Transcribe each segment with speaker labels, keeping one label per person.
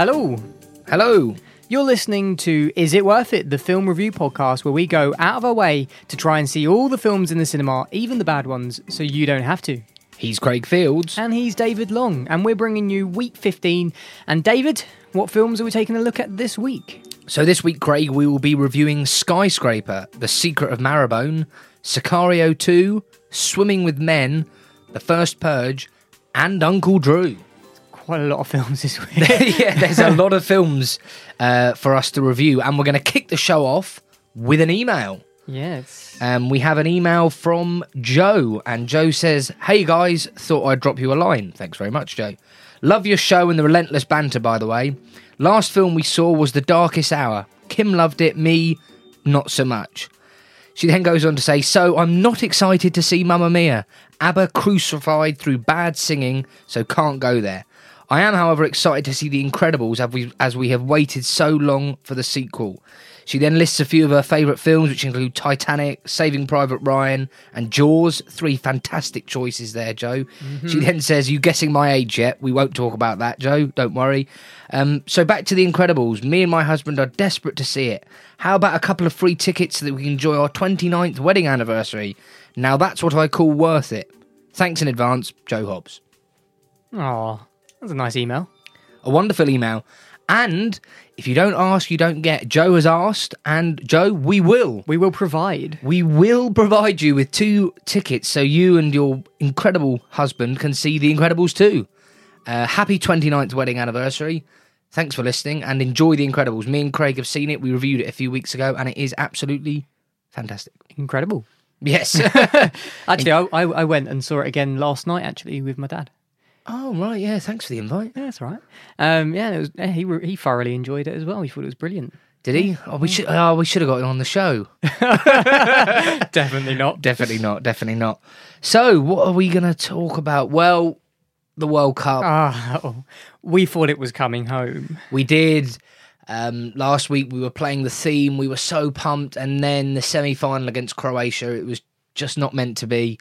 Speaker 1: Hello.
Speaker 2: Hello.
Speaker 1: You're listening to Is It Worth It, the film review podcast where we go out of our way to try and see all the films in the cinema, even the bad ones, so you don't have to.
Speaker 2: He's Craig Fields.
Speaker 1: And he's David Long, and we're bringing you week 15. And David, what films are we taking a look at this week?
Speaker 2: So this week, Craig, we will be reviewing Skyscraper, The Secret of Marrowbone, Sicario 2, Swimming with Men, The First Purge, and Uncle Drew.
Speaker 1: Quite a lot of films this week.
Speaker 2: yeah, there's a lot of films uh, for us to review, and we're going to kick the show off with an email.
Speaker 1: yes.
Speaker 2: Um, we have an email from Joe, and Joe says, Hey guys, thought I'd drop you a line. Thanks very much, Joe. Love your show and the relentless banter, by the way. Last film we saw was The Darkest Hour. Kim loved it, me, not so much. She then goes on to say, So I'm not excited to see Mamma Mia. ABBA crucified through bad singing, so can't go there. I am, however, excited to see The Incredibles as we, as we have waited so long for the sequel. She then lists a few of her favourite films, which include Titanic, Saving Private Ryan, and Jaws. Three fantastic choices there, Joe. She then says, You guessing my age yet? We won't talk about that, Joe. Don't worry. Um, so back to The Incredibles. Me and my husband are desperate to see it. How about a couple of free tickets so that we can enjoy our 29th wedding anniversary? Now that's what I call worth it. Thanks in advance, Joe Hobbs.
Speaker 1: Oh, that's a nice email.
Speaker 2: A wonderful email. And if you don't ask, you don't get. Joe has asked, and Joe, we will.
Speaker 1: We will provide.
Speaker 2: We will provide you with two tickets so you and your incredible husband can see The Incredibles too. Uh, happy 29th wedding anniversary. Thanks for listening and enjoy The Incredibles. Me and Craig have seen it. We reviewed it a few weeks ago and it is absolutely fantastic.
Speaker 1: Incredible.
Speaker 2: Yes.
Speaker 1: Actually, I, I, I went and saw it again last night, actually, with my dad.
Speaker 2: Oh, right. Yeah. Thanks for the invite.
Speaker 1: Yeah, that's all right. Um, yeah, it was, yeah, he re- he thoroughly enjoyed it as well. He thought it was brilliant.
Speaker 2: Did he? Oh, we should. Oh, we should have got him on the show.
Speaker 1: Definitely not.
Speaker 2: Definitely not. Definitely not. So, what are we going to talk about? Well, the World Cup.
Speaker 1: Oh, we thought it was coming home.
Speaker 2: We did. Um, last week we were playing the theme. We were so pumped, and then the semi-final against Croatia. It was just not meant to be.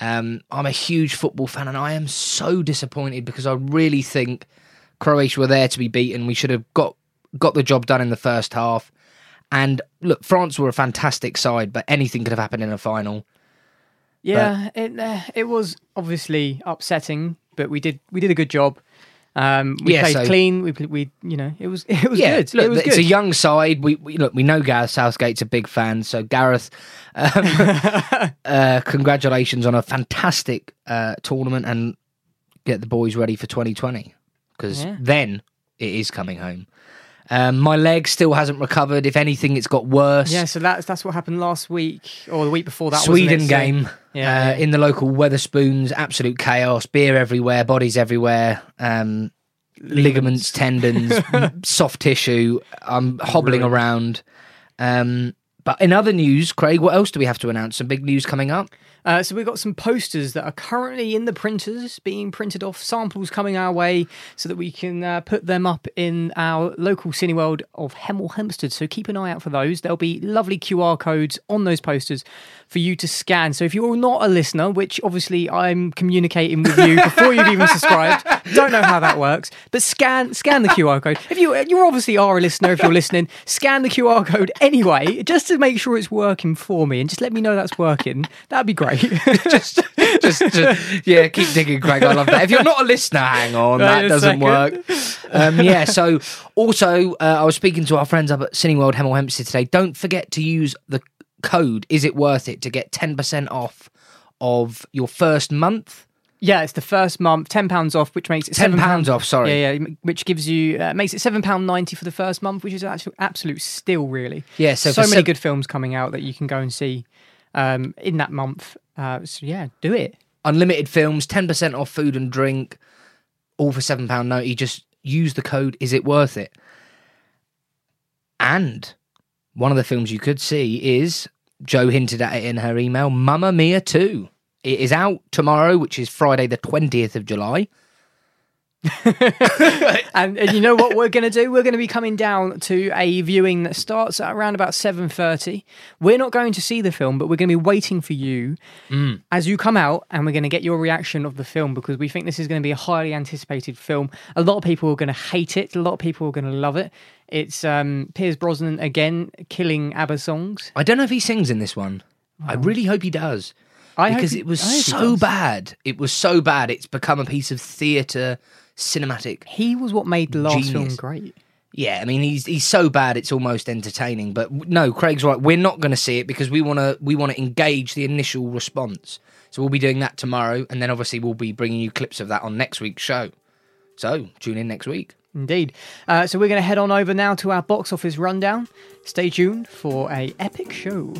Speaker 2: Um, I'm a huge football fan, and I am so disappointed because I really think Croatia were there to be beaten. We should have got got the job done in the first half. And look, France were a fantastic side, but anything could have happened in a final.
Speaker 1: Yeah, it uh, it was obviously upsetting, but we did we did a good job. Um, we
Speaker 2: Yeah,
Speaker 1: played
Speaker 2: so-
Speaker 1: clean. We we you know it was it was
Speaker 2: yeah,
Speaker 1: good.
Speaker 2: look,
Speaker 1: it was
Speaker 2: it's
Speaker 1: good.
Speaker 2: a young side. We, we look, we know Gareth Southgate's a big fan, so Gareth, um, uh, congratulations on a fantastic uh, tournament and get the boys ready for 2020 because
Speaker 1: Yeah.
Speaker 2: then it is coming home. Um, my leg still hasn't recovered. If anything, it's got worse.
Speaker 1: yeah, so that's that's what happened last week or the week before that.
Speaker 2: Sweden
Speaker 1: it? So-
Speaker 2: game
Speaker 1: Yeah,
Speaker 2: uh,
Speaker 1: yeah.
Speaker 2: in the local Wetherspoons, absolute chaos, beer everywhere, bodies everywhere, um, ligaments, tendons, soft tissue. I'm hobbling
Speaker 1: Ruined.
Speaker 2: around. Um, but in other news, Craig, what else do we have to announce? Some big news coming up.
Speaker 1: Uh, so we've got some posters that are currently in the printers, being printed off, samples coming our way, so that we can uh, put them up in our local Cineworld of Hemel Hempstead. So keep an eye out for those. There'll be lovely QR codes on those posters for you to scan. So if you're not a listener, which obviously I'm communicating with you before you've even subscribed, don't know how that works, but scan scan the QR code. If you you obviously are a listener, if you're listening, scan the QR code anyway, just to make sure it's working for me, and just let me know that's working. That'd be great.
Speaker 2: just, just, just, yeah, keep digging, Craig. I love that. If you're not a listener, hang on,
Speaker 1: Wait
Speaker 2: that doesn't
Speaker 1: second.
Speaker 2: work. Um, yeah. So, also, uh, I was speaking to our friends up at Cineworld Hemel Hempstead today. Don't forget to use the code. Is it worth it to get ten percent off of your first month?
Speaker 1: Yeah, it's the first month, ten pounds off, which makes it
Speaker 2: Ten
Speaker 1: £7
Speaker 2: pounds off. Sorry.
Speaker 1: Yeah, yeah, which gives you uh, makes it seven pound ninety for the first month, which is actually absolute steal, really.
Speaker 2: Yeah, so
Speaker 1: so many good films coming out that you can go and see um, in that month. Uh, so yeah, do it.
Speaker 2: unlimited films, ten percent off food and drink, all for seven pound ninety. Just use the code. Is it worth it? And one of the films you could see is Joe hinted at it in her email. Mamma Mia two. It is out tomorrow, which is Friday the twentieth of July.
Speaker 1: and, and you know what we're going to do? We're going to be coming down to a viewing that starts at around about seven thirty. We're not going to see the film, but we're going to be waiting for you mm. as you come out, and we're going to get your reaction of the film because we think this is going to be a highly anticipated film. A lot of people are going to hate it. A lot of people are going to love it. It's um, Pierce Brosnan again killing ABBA songs.
Speaker 2: I don't know if he sings in this one. I really hope he does.
Speaker 1: I hope
Speaker 2: because
Speaker 1: he-
Speaker 2: it was
Speaker 1: I hope he
Speaker 2: so
Speaker 1: does.
Speaker 2: bad. It was so bad. It's become a piece of theatre, cinematic.
Speaker 1: He was what made the last film great.
Speaker 2: Yeah, I mean he's he's so bad it's almost entertaining. But w- no, Craig's right. We're not going to see it because we want to we want to engage the initial response. So we'll be doing that tomorrow, and then obviously we'll be bringing you clips of that on next week's show. So tune in next week.
Speaker 1: Indeed. Uh, so we're going to head on over now to our box office rundown. Stay tuned for a epic show.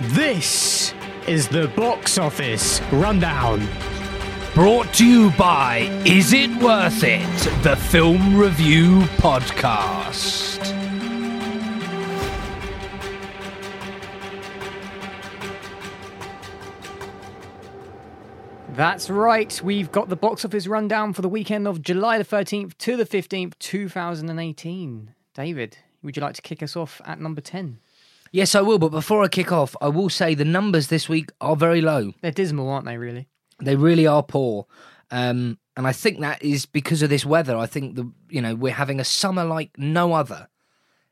Speaker 3: This is the box office rundown.
Speaker 2: Brought to you by Is It Worth It? The Film Review Podcast.
Speaker 1: That's right. We've got the box office rundown for the weekend of July the 13th to the 15th, 2018. David, would you like to kick us off at number 10?
Speaker 2: Yes, I will. But before I kick off, I will say the numbers this week are very low.
Speaker 1: They're dismal, aren't they, really?
Speaker 2: They really are poor. Um, and I think that is because of this weather. I think the you know we're having a summer like no other.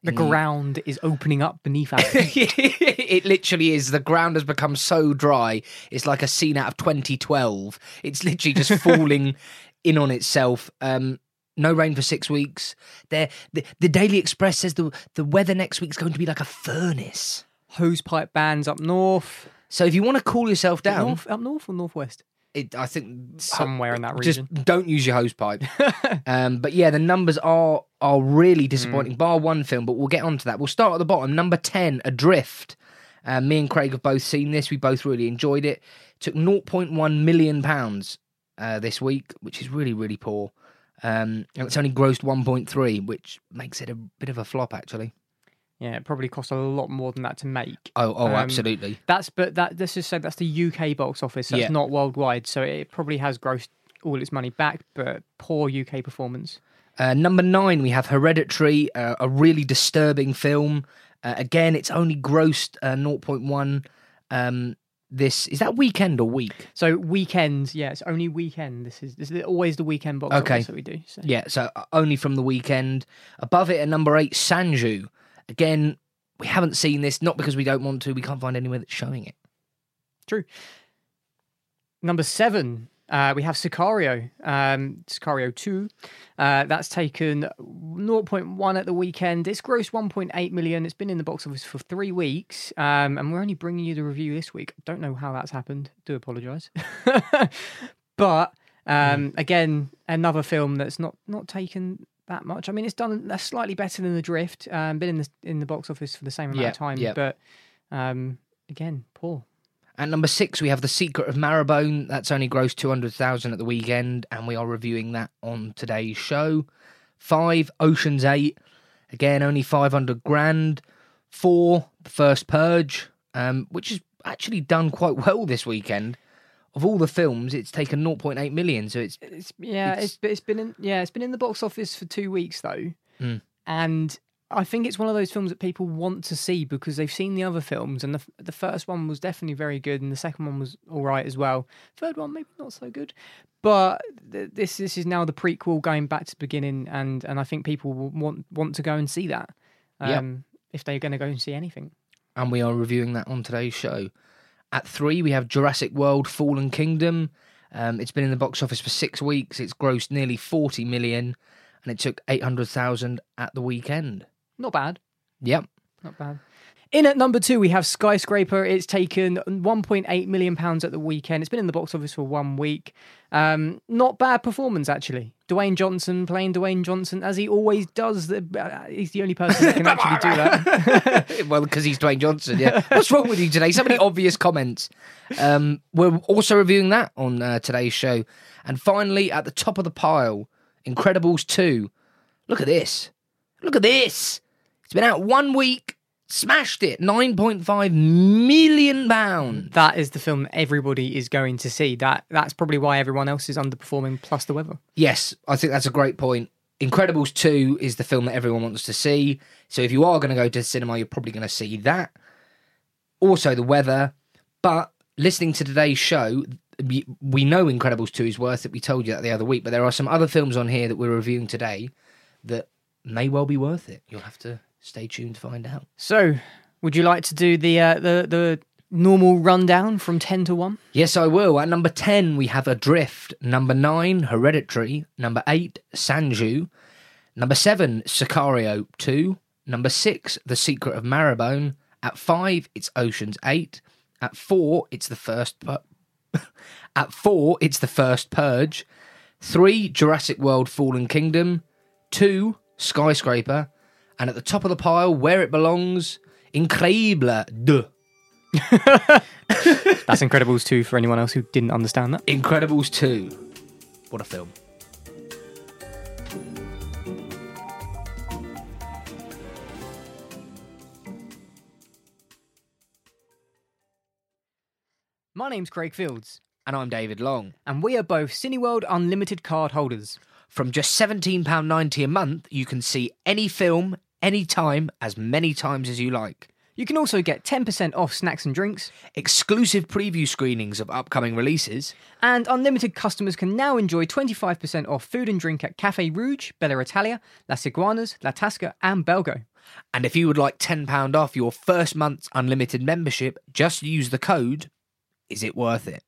Speaker 1: The ground is opening up beneath us.
Speaker 2: it literally is. The ground has become so dry. It's like a scene out of 2012. It's literally just falling in on itself. Um, no rain for six weeks. There, the, the Daily Express says the the weather next week's going to be like a furnace.
Speaker 1: Hosepipe bands up north.
Speaker 2: So if you want to cool yourself down,
Speaker 1: North, up north or northwest?
Speaker 2: It, I think
Speaker 1: Somewhere in that region.
Speaker 2: just don't use your hose pipe. um, but yeah, the numbers are are really
Speaker 1: Hmm.
Speaker 2: disappointing. Bar one film, but we'll get onto that. We'll start at the bottom. Number ten, Adrift. Uh, me and Craig have both seen this. We both really enjoyed it. Took 0.1 million pounds uh, this week, which is really really poor. Um, and it's only grossed 1.3, which makes it a bit of a flop actually.
Speaker 1: Yeah, it probably cost a lot more than that to make.
Speaker 2: Oh, oh,
Speaker 1: Um,
Speaker 2: absolutely.
Speaker 1: That's but that this is say that's the UK box office. That's
Speaker 2: Yeah.
Speaker 1: not worldwide, so it probably has grossed all its money back, but poor UK performance.
Speaker 2: Uh, number nine, we have Hereditary, uh, a really disturbing film. Uh, again, it's only grossed uh, 0.1. Um, this is that weekend or week?
Speaker 1: So weekends, yeah, it's only weekend. This is this is always the weekend box
Speaker 2: Okay.
Speaker 1: office that we do. So.
Speaker 2: Yeah, so uh, only from the weekend. Above it at number eight, Sanju. Again, we haven't seen this, not because we don't want to. We can't find anywhere that's showing it.
Speaker 1: True. Number seven, uh, we have Sicario, um, Sicario 2. Uh, that's taken 0.1 at the weekend. It's grossed 1.8 million. It's been in the box office for three weeks. Um, and we're only bringing you the review this week. Don't know how that's happened. Do apologise. but um, again, another film that's not, not taken that much. I mean, it's done slightly better than The Drift. Um, been in the in the box office for the same amount
Speaker 2: Yeah,
Speaker 1: of time,
Speaker 2: yeah.
Speaker 1: but um, again, poor.
Speaker 2: At number six, we have The Secret of Marrowbone. That's only grossed 200,000 at the weekend, and we are reviewing that on today's show. Five, Ocean's Eight. Again, only 500 grand. Four, The First Purge, um, which has actually done quite well this weekend. Of all the films, it's taken 0.8 million, so it's
Speaker 1: It's yeah,
Speaker 2: It's-
Speaker 1: it's it's been in yeah, it's been in the box office for two weeks though,
Speaker 2: Mm.
Speaker 1: and I think it's one of those films that people want to see because they've seen the other films, and the the first one was definitely very good, and the second one was all right as well. Third one maybe not so good, but th- this this is now the prequel going back to the beginning, and and I think people want want to go and see that. Um, if they're going to go and see anything.
Speaker 2: and we are reviewing that on today's show. At three, we have Jurassic World Fallen Kingdom. Um, it's been in the box office for six weeks. It's grossed nearly 40 million, and it took 800,000 at the weekend.
Speaker 1: Not bad.
Speaker 2: Yep.
Speaker 1: Not bad. In at number two, we have Skyscraper. It's taken 1.8 million pounds at the weekend. It's been in the box office for one week. Um, not bad performance actually. Dwayne Johnson playing Dwayne Johnson as he always does. The, uh, he's the only person that can actually do that.
Speaker 2: well, because he's Dwayne Johnson. Yeah. What's wrong with you today? So many obvious comments. Um, we're also reviewing that on uh, today's show. And finally, at the top of the pile, Incredibles 2. Look at this. Look at this. It's been out one week. Smashed it. 9.5 million pounds.
Speaker 1: that is the film everybody is going to see. That that's probably why everyone else is underperforming. Plus the weather.
Speaker 2: Yes, I think that's a great point. Incredibles 2 is the film that everyone wants to see. So if you are going to go to the cinema, you're probably going to see that. Also, the weather. But listening to today's show, we we know Incredibles 2 is worth it. We told you that the other week. But there are some other films on here that we're reviewing today that may well be worth it. You'll have to stay tuned to find out.
Speaker 1: So, would you like to do the uh, the the normal rundown from ten to one?
Speaker 2: Yes, I will. At number 10, we have Adrift. Number 9, Hereditary. Number 8, Sanju. Number 7, Sicario 2. Number 6, The Secret of Marrowbone. At 5, it's Ocean's 8. At 4, it's the first pu- At 4, it's the first Purge. 3, Jurassic World Fallen Kingdom. 2, Skyscraper. And at the top of the pile, where it belongs, Incredible 2.
Speaker 1: That's Incredibles two for anyone else who didn't understand that.
Speaker 2: Incredibles 2. What a film.
Speaker 1: My name's Craig Fields,
Speaker 2: And I'm David Long.
Speaker 1: and we are both Cineworld Unlimited card holders.
Speaker 2: From just £17.90 a month, you can see any film, anytime, as many times as you like.
Speaker 1: You can also get 10% off snacks and drinks,
Speaker 2: Exclusive preview screenings of upcoming releases.
Speaker 1: and unlimited customers can now enjoy 25% off food and drink at Cafe Rouge, Bella Italia, Las Iguanas, La Tasca, and Belgo.
Speaker 2: And if you would like £10 off your first month's unlimited membership, just use the code. Is it worth it?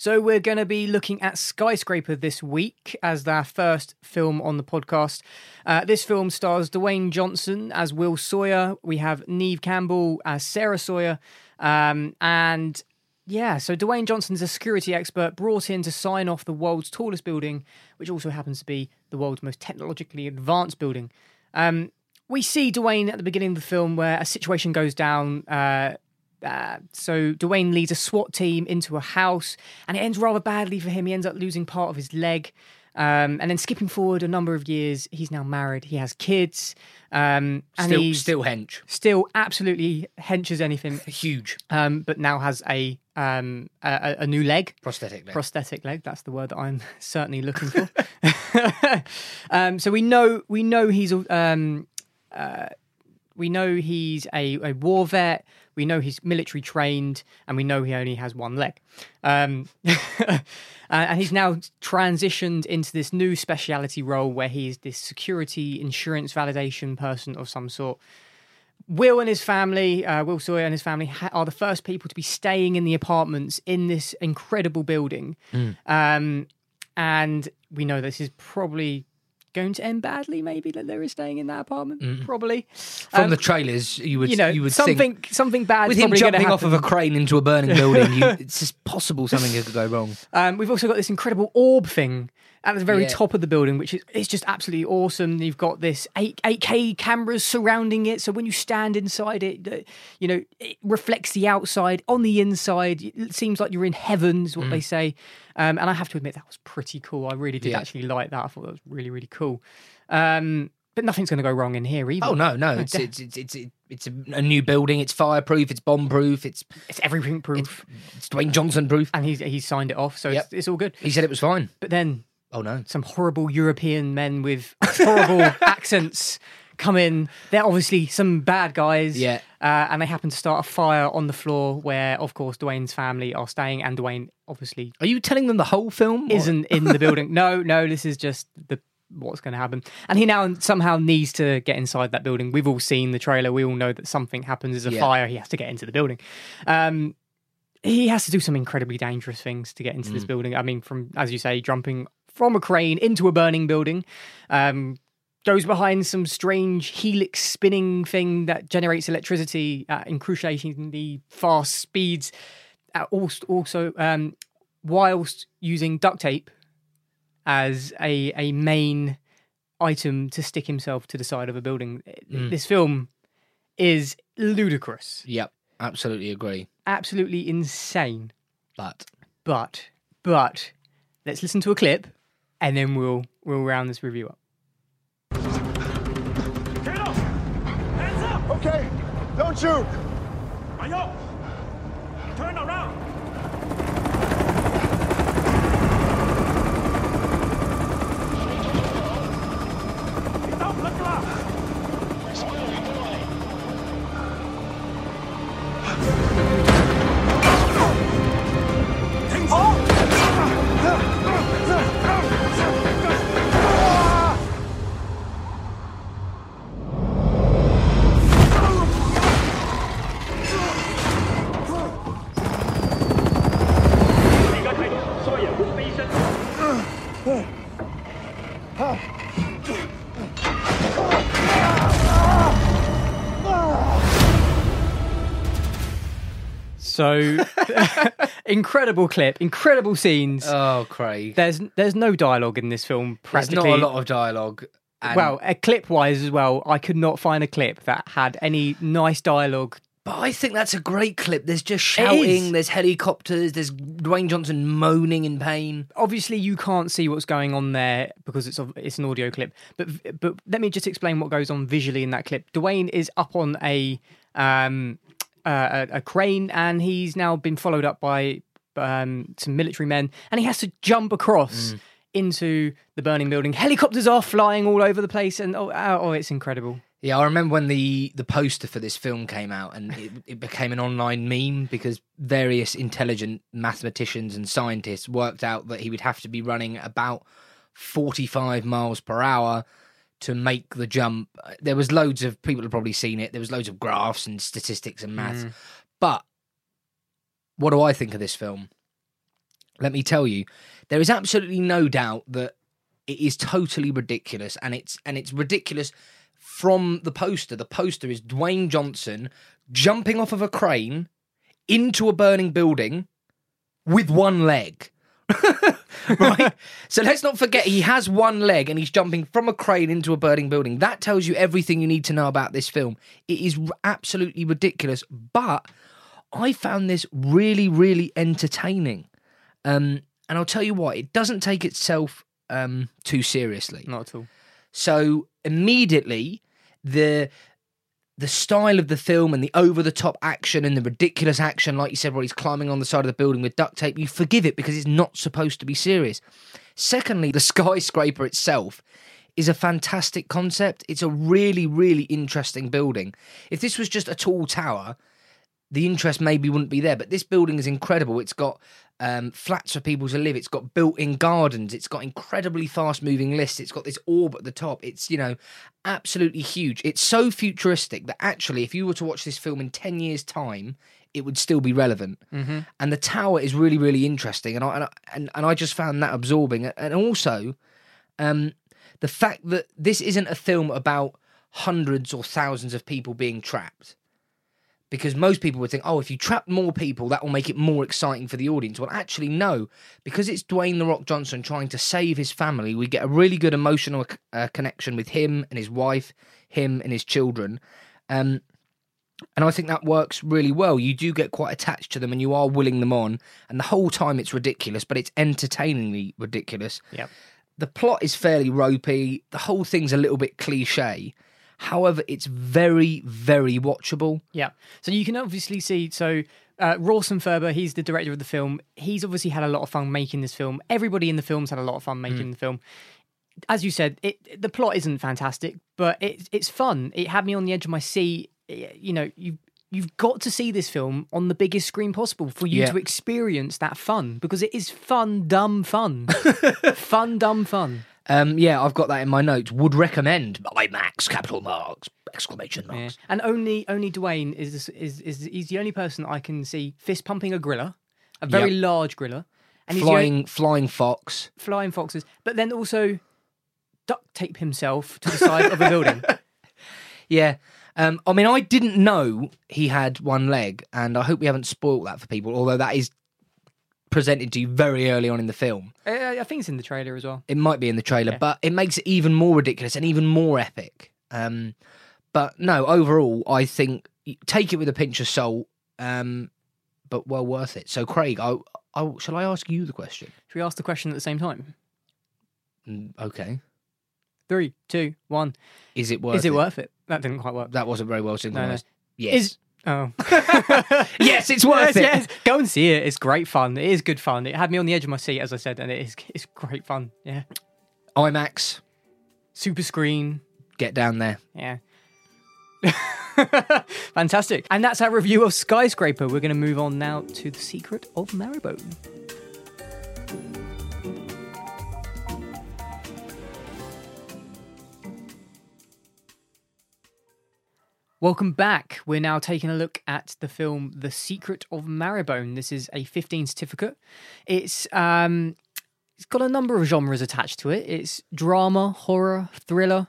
Speaker 1: So we're going to be looking at Skyscraper this week as our first film on the podcast. Uh, this film stars Dwayne Johnson as Will Sawyer. We have Neve Campbell as Sarah Sawyer, um, and yeah, so Dwayne Johnson's a security expert brought in to sign off the world's tallest building, which also happens to be the world's most technologically advanced building. Um, we see Dwayne at the beginning of the film where a situation goes down. Uh, uh, so Dwayne leads a SWAT team into a house, and it ends rather badly for him. He ends up losing part of his leg. Um, and then skipping forward a number of years, he's now married. He has kids, um, and
Speaker 2: Still,
Speaker 1: he's
Speaker 2: still hench.
Speaker 1: still absolutely hench as anything.
Speaker 2: Huge.
Speaker 1: Um, but now has a um, a, a new leg,
Speaker 2: Prosthetic leg.
Speaker 1: prosthetic leg. That's the word that I'm certainly looking for. um, so we know we know he's um, uh, we know he's a, a war vet. We know he's military trained, and we know he only has one leg. Um, and he's now transitioned into this new speciality role where he's this security insurance validation person of some sort. Will and his family, uh, Will Sawyer and his family, ha- are the first people to be staying in the apartments in this incredible building. Um, and we know this is probably going to end badly. Maybe that they're staying in that apartment. Probably
Speaker 2: From
Speaker 1: Um,
Speaker 2: the trailers, you would
Speaker 1: you know
Speaker 2: you would
Speaker 1: something
Speaker 2: think
Speaker 1: something bad
Speaker 2: with him jumping off of a crane into a burning building, you, it's just possible something could go wrong.
Speaker 1: Um, we've also got this incredible orb thing at the very
Speaker 2: Yeah.
Speaker 1: top of the building, which is it's just absolutely awesome. You've got this eight eight K cameras surrounding it, so when you stand inside it, you know it reflects the outside on the inside. It seems like you're in heaven, is what they say. Um, and I have to admit that was pretty cool. I really did
Speaker 2: Yeah.
Speaker 1: actually like that. I thought that was really really cool. Um, but nothing's going to go wrong in here either.
Speaker 2: Oh no, no, it's it's it's it's, it's a, new building. It's fireproof. It's bomb proof. It's
Speaker 1: It's everything proof,
Speaker 2: it's Dwayne Johnson proof.
Speaker 1: and he's he's signed it off, so
Speaker 2: Yep.
Speaker 1: it's, it's all good.
Speaker 2: He said it was fine.
Speaker 1: But then
Speaker 2: Oh no,
Speaker 1: some horrible European men with horrible accents come in. They're obviously some bad guys.
Speaker 2: Yeah.
Speaker 1: Uh, and they happen to start a fire on the floor where, of course, Dwayne's family are staying, and Dwayne obviously
Speaker 2: are you telling them the whole film? or-
Speaker 1: isn't in the building. No, no, this is just the what's going to happen. And he now somehow needs to get inside that building. We've all seen the trailer. We all know that something happens. There's a
Speaker 2: Yeah.
Speaker 1: fire. He has to get into the building. Um, he has to do some incredibly dangerous things to get into
Speaker 2: Mm.
Speaker 1: this building. I mean, from as you say, jumping from a crane into a burning building. Um, goes behind some strange helix spinning thing that generates electricity at excruciatingly fast speeds. Uh, also, um, whilst using duct tape as a a main item to stick himself to the side of a building. This film is ludicrous,
Speaker 2: Yep, absolutely agree.
Speaker 1: absolutely insane.
Speaker 2: But
Speaker 1: But but let's listen to a clip, and then we'll we'll round this review up.
Speaker 4: Get up! Hands up!
Speaker 5: Okay, don't shoot.
Speaker 4: Ayo! Turn around!
Speaker 1: So incredible clip, incredible scenes.
Speaker 2: oh, Craig,
Speaker 1: there's there's no dialogue in this film.
Speaker 2: there's not a lot of dialogue. And,
Speaker 1: well, a clip wise as well. I could not find a clip that had any nice dialogue.
Speaker 2: But I think that's a great clip. There's just shouting. There's helicopters. There's Dwayne Johnson moaning in pain.
Speaker 1: Obviously, you can't see what's going on there because it's it's an audio clip. But but let me just explain what goes on visually in that clip. Dwayne is up on a um uh, a, a crane and he's now been followed up by um some military men and he has to jump across. Into the burning building, helicopters are flying all over the place, and oh, oh, oh it's incredible.
Speaker 2: Yeah, I remember when the the poster for this film came out, and it, it became an online meme because various intelligent mathematicians and scientists worked out that he would have to be running about forty five miles per hour to make the jump. There was loads of people had probably seen it. There was loads of graphs and statistics and maths. Mm. But what do I think of this film? Let me tell you, there is absolutely no doubt that it is totally ridiculous, and it's and it's ridiculous from the poster. The poster is Dwayne Johnson jumping off of a crane into a burning building with one leg. right? So let's not forget he has one leg and he's jumping from a crane into a burning building. That tells you everything you need to know about this film. It is r- absolutely ridiculous, but I found this really, really entertaining. Um, and I'll tell you what, it doesn't take itself um, too seriously.
Speaker 1: Not at all.
Speaker 2: So immediately the the style of the film and the over the top action and the ridiculous action, like you said, where he's climbing on the side of the building with duct tape, you forgive it because it's not supposed to be serious. Secondly, the skyscraper itself is a fantastic concept. It's a really, really interesting building. If this was just a tall tower, the interest maybe wouldn't be there. But this building is incredible. It's got um, flats for people to live. It's got built-in gardens. It's got incredibly fast-moving lifts. It's got this orb at the top. It's you know absolutely huge. It's so futuristic that actually, if you were to watch this film in ten years' time, it would still be relevant. And the tower is really, really interesting. And I and I, and, and I just found that absorbing. And also, um, the fact that this isn't a film about hundreds or thousands of people being trapped because most people would think, oh, if you trap more people, that will make it more exciting for the audience. Well, actually, no, because it's Dwayne the Rock Johnson trying to save his family. We get a really good emotional uh, connection with him and his wife, him and his children, um, and I think that works really well. You do get quite attached to them, and you are willing them on. And the whole time, it's ridiculous, but it's entertainingly ridiculous.
Speaker 1: Yep.
Speaker 2: The plot is fairly ropey. The whole thing's a little bit cliche. However, it's very, very watchable.
Speaker 1: Yeah. So you can obviously see. So uh, Rawson Thurber, he's the director of the film. He's obviously had a lot of fun making this film. Everybody in the film's had a lot of fun making the film. As you said, it the plot isn't fantastic, but it, it's fun. It had me on the edge of my seat. You know, you you've got to see this film on the biggest screen possible for you
Speaker 2: Yeah.
Speaker 1: to experience that fun because it is fun, dumb fun, fun, dumb fun.
Speaker 2: Um, yeah, I've got that in my notes. Would recommend by Max capital marks exclamation
Speaker 1: Yeah.
Speaker 2: marks.
Speaker 1: And only only Dwayne is is is he's the only person I can see fist pumping a griller, a very
Speaker 2: Yep.
Speaker 1: large griller, and he's the only-
Speaker 2: Flying, flying fox.
Speaker 1: flying foxes, but then also duct tape himself to the side of a building.
Speaker 2: Yeah. Um, I mean, I didn't know he had one leg, and I hope we haven't spoilt that for people, although that is presented to you very early on in the film.
Speaker 1: Uh, I think it's in the trailer as well.
Speaker 2: It might be in the trailer,
Speaker 1: Yeah.
Speaker 2: but it makes it even more ridiculous and even more epic. Um, but no, overall, I think take it with a pinch of salt, um, but well worth it. So, Craig, I, I, shall I ask you the question?
Speaker 1: Should we ask the question at the same time?
Speaker 2: Mm, Okay.
Speaker 1: Three, two, one.
Speaker 2: Is it worth
Speaker 1: Is it worth it? That didn't quite work.
Speaker 2: That wasn't very well synchronized. Yes.
Speaker 1: Is oh
Speaker 2: yes, it's worth
Speaker 1: yes,
Speaker 2: it.
Speaker 1: yes. Go and see it. It's great fun. It is good fun. It had me on the edge of my seat, as I said, and it is it's great fun. Yeah.
Speaker 2: IMAX,
Speaker 1: Super screen.
Speaker 2: get down there.
Speaker 1: Yeah. Fantastic. And that's our review of Skyscraper. We're going to move on now to The Secret of Marrowbone. Welcome back. We're now taking a look at the film The Secret of Marrowbone. This is a 15 certificate. It's um it's got a number of genres attached to it. It's drama, horror, thriller,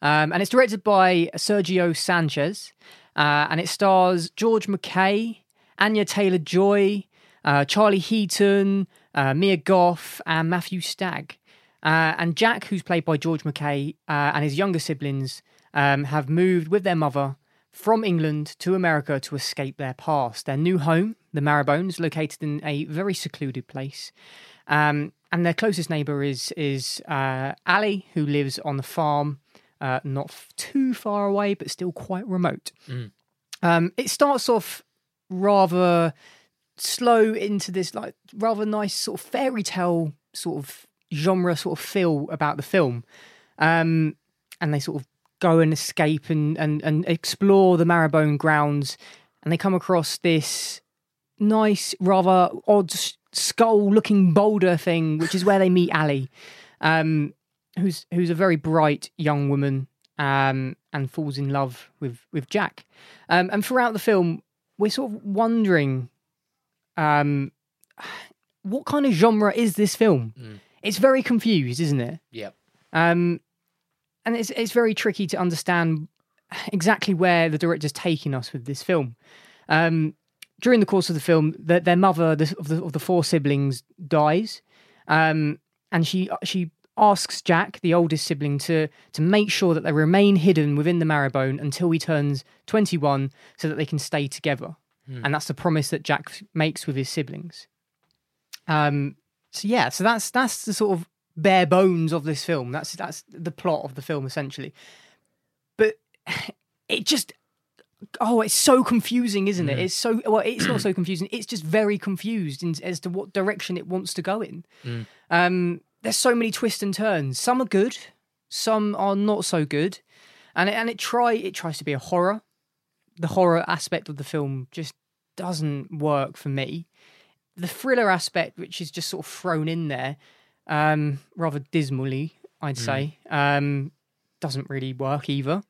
Speaker 1: um, and it's directed by Sergio Sanchez, uh, and it stars George McKay, Anya Taylor Joy, uh, Charlie Heaton, uh, Mia Goth, and Matthew Stagg. Uh, and Jack, who's played by George McKay, uh, and his younger siblings um, have moved with their mother from England to America to escape their past. Their new home, the Marrowbone, is located in a very secluded place. Um, and their closest neighbour is is uh, Ali, who lives on the farm, uh, not f- too far away, but still quite remote. Um, it starts off rather slow into this like rather nice sort of fairy tale sort of genre sort of feel about the film, um, and they sort of go and escape and and and explore the Marrowbone grounds, and they come across this nice, rather odd skull-looking boulder thing, which is where they meet Ali, um, who's who's a very bright young woman, um, and falls in love with with Jack. Um, and throughout the film, we're sort of wondering, um, what kind of genre is this film? It's very confused, isn't it?
Speaker 2: Yep.
Speaker 1: Um, and it's it's very tricky to understand exactly where the director's taking us with this film. Um, during the course of the film, the, their mother the, of, the, of the four siblings dies, um, and she she asks Jack, the oldest sibling, to to make sure that they remain hidden within the Marrowbone until he turns twenty one, so that they can stay together. And that's the promise that Jack makes with his siblings. Um, so yeah, so that's that's the sort of bare bones of this film. That's that's the plot of the film essentially. But it just oh, it's so confusing, isn't it? It's so well, it's not so confusing. It's just very confused in, as to what direction it wants to go in. Um, there's so many twists and turns. Some are good, some are not so good, and it, and it try it tries to be a horror. The horror aspect of the film just doesn't work for me. The thriller aspect, which is just sort of thrown in there, um, rather dismally, I'd say, um, doesn't really work either.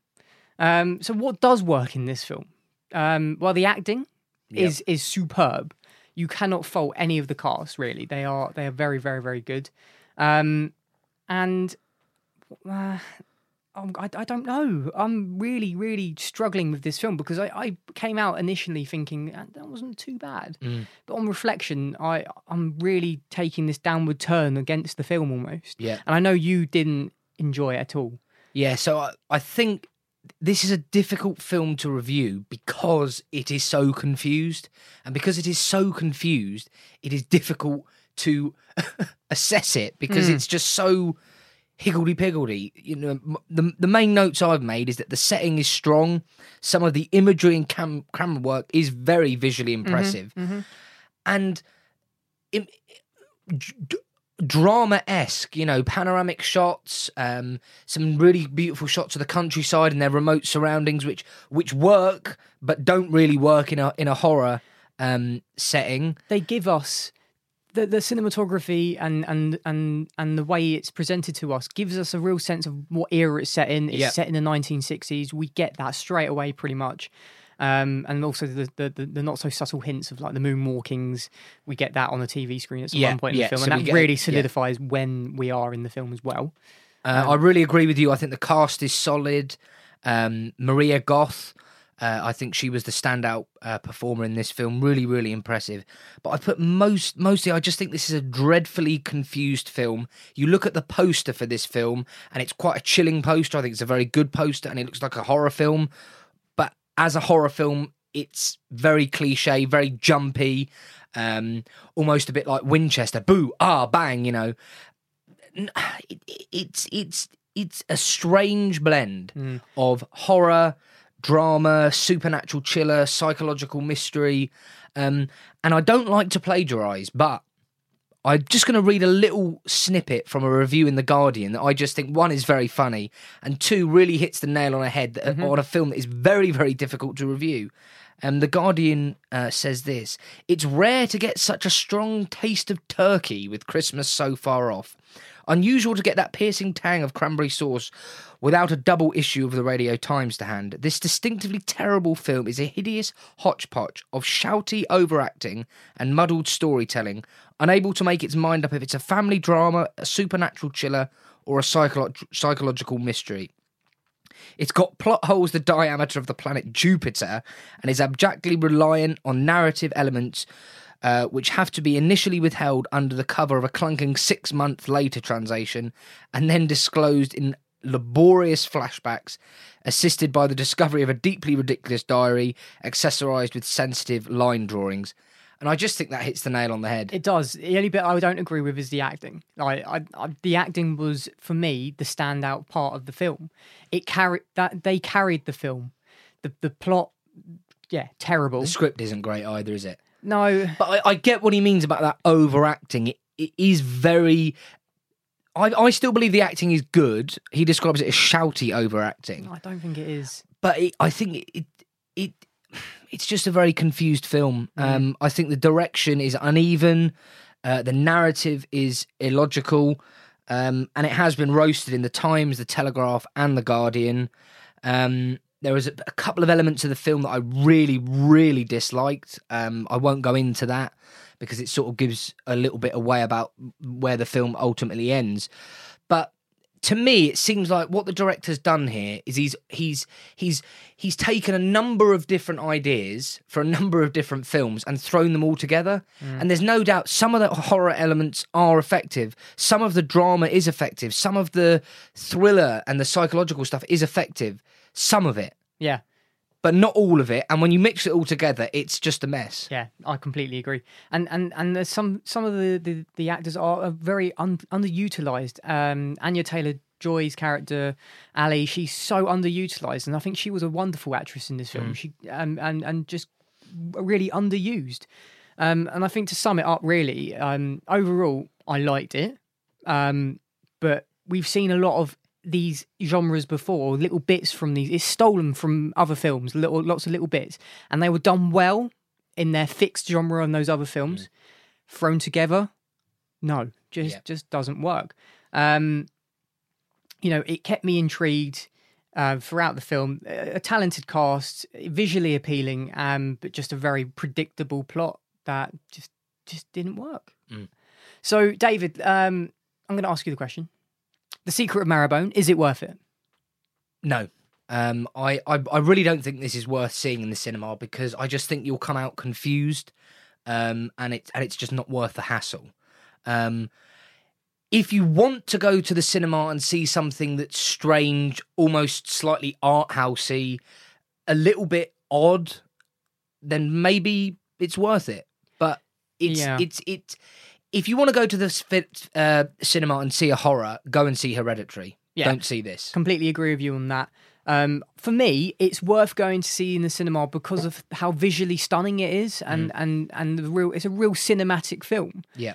Speaker 1: Um, so, what does work in this film? Um, well, the acting is is superb. You cannot fault any of the cast. Really, they are they are very very very good. Um, and uh, um, I, I don't know. I'm really really struggling with this film because I, I came out initially thinking "Ah, that wasn't too bad, but on reflection, I I'm really taking this downward turn against the film almost.
Speaker 2: Yeah.
Speaker 1: and I know you didn't enjoy it at all.
Speaker 2: Yeah, so I, I think this is a difficult film to review because it is so confused. And because it is so confused, it is difficult to assess it because it's just so higgledy piggledy. You know, the, the main notes I've made is that the setting is strong. Some of the imagery and cam- camera work is very visually impressive. And im- d- drama esque, you know, panoramic shots, um, some really beautiful shots of the countryside and their remote surroundings, which which work but don't really work in a in a horror um, setting.
Speaker 1: they give us the, the cinematography and, and and and the way it's presented to us gives us a real sense of what era it's set in. It's
Speaker 2: Yep.
Speaker 1: set in the 1960s. We get that straight away, pretty much. Um, and also the, the, the, not so subtle hints of like the moonwalkings, we get that on the TV screen at some
Speaker 2: Yeah,
Speaker 1: point in
Speaker 2: yeah,
Speaker 1: the film,
Speaker 2: so
Speaker 1: and that really
Speaker 2: yeah.
Speaker 1: solidifies when we are in the film as well.
Speaker 2: Uh, I really agree with you. I think the cast is solid. Um, Maria Goth, uh, I think she was the standout uh, performer in this film. Really, really impressive. But I put most, mostly, I just think this is a dreadfully confused film. You look at the poster for this film, and it's quite a chilling poster. I think it's a very good poster, and it looks like a horror film. But as a horror film, it's very cliche, very jumpy, um, almost a bit like Winchester. Boo, ah, bang, you know. It, it- it's it's it's a strange blend of horror, drama, supernatural chiller, psychological mystery, um, and I don't like to plagiarize, but I'm just going to read a little snippet from a review in The Guardian that I just think one is very funny and two really hits the nail on the head that, on a film that is very, very difficult to review. Um, the Guardian uh, says this It's rare to get such a strong taste of turkey with Christmas so far off. Unusual to get that piercing tang of cranberry sauce without a double issue of the Radio Times to hand. This distinctively terrible film is a hideous hodgepodge of shouty overacting and muddled storytelling, unable to make its mind up if it's a family drama, a supernatural chiller, or a psycholo- psychological mystery. It's got plot holes the diameter of the planet Jupiter and is abjectly reliant on narrative elements uh, which have to be initially withheld under the cover of a clunking six month later translation and then disclosed in laborious flashbacks, assisted by the discovery of a deeply ridiculous diary accessorized with sensitive line drawings. And I just think that hits the nail on the head.
Speaker 1: It does. The only bit I don't agree with is the acting. Like, I, I, the acting was for me the standout part of the film. It carried that they carried the film. The the plot, yeah, terrible.
Speaker 2: the script isn't great either, is it?
Speaker 1: No,
Speaker 2: But I, I get what he means about that overacting. It, it is very. I, I still believe the acting is good. He describes it as shouty overacting,
Speaker 1: I don't think it is.
Speaker 2: but it, I think it, it it it's just a very confused film. Um, I think the direction is uneven, uh, the narrative is illogical, um, and it has been roasted in the Times, the Telegraph, and the Guardian. Um, there was a, a couple of elements of the film that I really, really disliked. Um, I won't go into that because it sort of gives a little bit away about where the film ultimately ends. But to me, it seems like what the director's done here is he's he's he's he's taken a number of different ideas for a number of different films and thrown them all together. Mm. And there's no doubt some of the horror elements are effective. Some of the drama is effective. Some of the thriller and the psychological stuff is effective. Some of it,
Speaker 1: Yeah,
Speaker 2: but not all of it. And when you mix it all together, it's just a mess.
Speaker 1: yeah, I completely agree. And and and there's some some of the the, the actors are very un, underutilized. Um, Anya Taylor Joy's character Ali, she's so underutilized, and I think she was a wonderful actress in this film. She um, and and just really underused. Um, and I think to sum it up, really, um, overall, I liked it. Um, but we've seen a lot of these genres before, little bits from these. It's stolen from other films, little lots of little bits, and they were done well in their fixed genre on those other films. Thrown together, no, just
Speaker 2: Yeah.
Speaker 1: just doesn't work. Um, you know, it kept me intrigued uh, throughout the film. A, a talented cast, visually appealing, um, but just a very predictable plot that just just didn't work.
Speaker 2: Mm.
Speaker 1: So, David, um, I'm going to ask you the question: The Secret of Marrowbone is it worth it?
Speaker 2: No. Um, I, I I really don't think this is worth seeing in the cinema because I just think you'll come out confused, um, and it's and it's just not worth the hassle. Um, if you want to go to the cinema and see something that's strange, almost slightly art housey, a little bit odd, then maybe it's worth it. But it's
Speaker 1: Yeah.
Speaker 2: it's it. If you want to go to the uh, cinema and see a horror, go and see Hereditary.
Speaker 1: Yeah.
Speaker 2: Don't see this.
Speaker 1: Completely agree with you on that. Um, for me, it's worth going to see in the cinema because of how visually stunning it is, and and and the real. It's a real cinematic film.
Speaker 2: Yeah.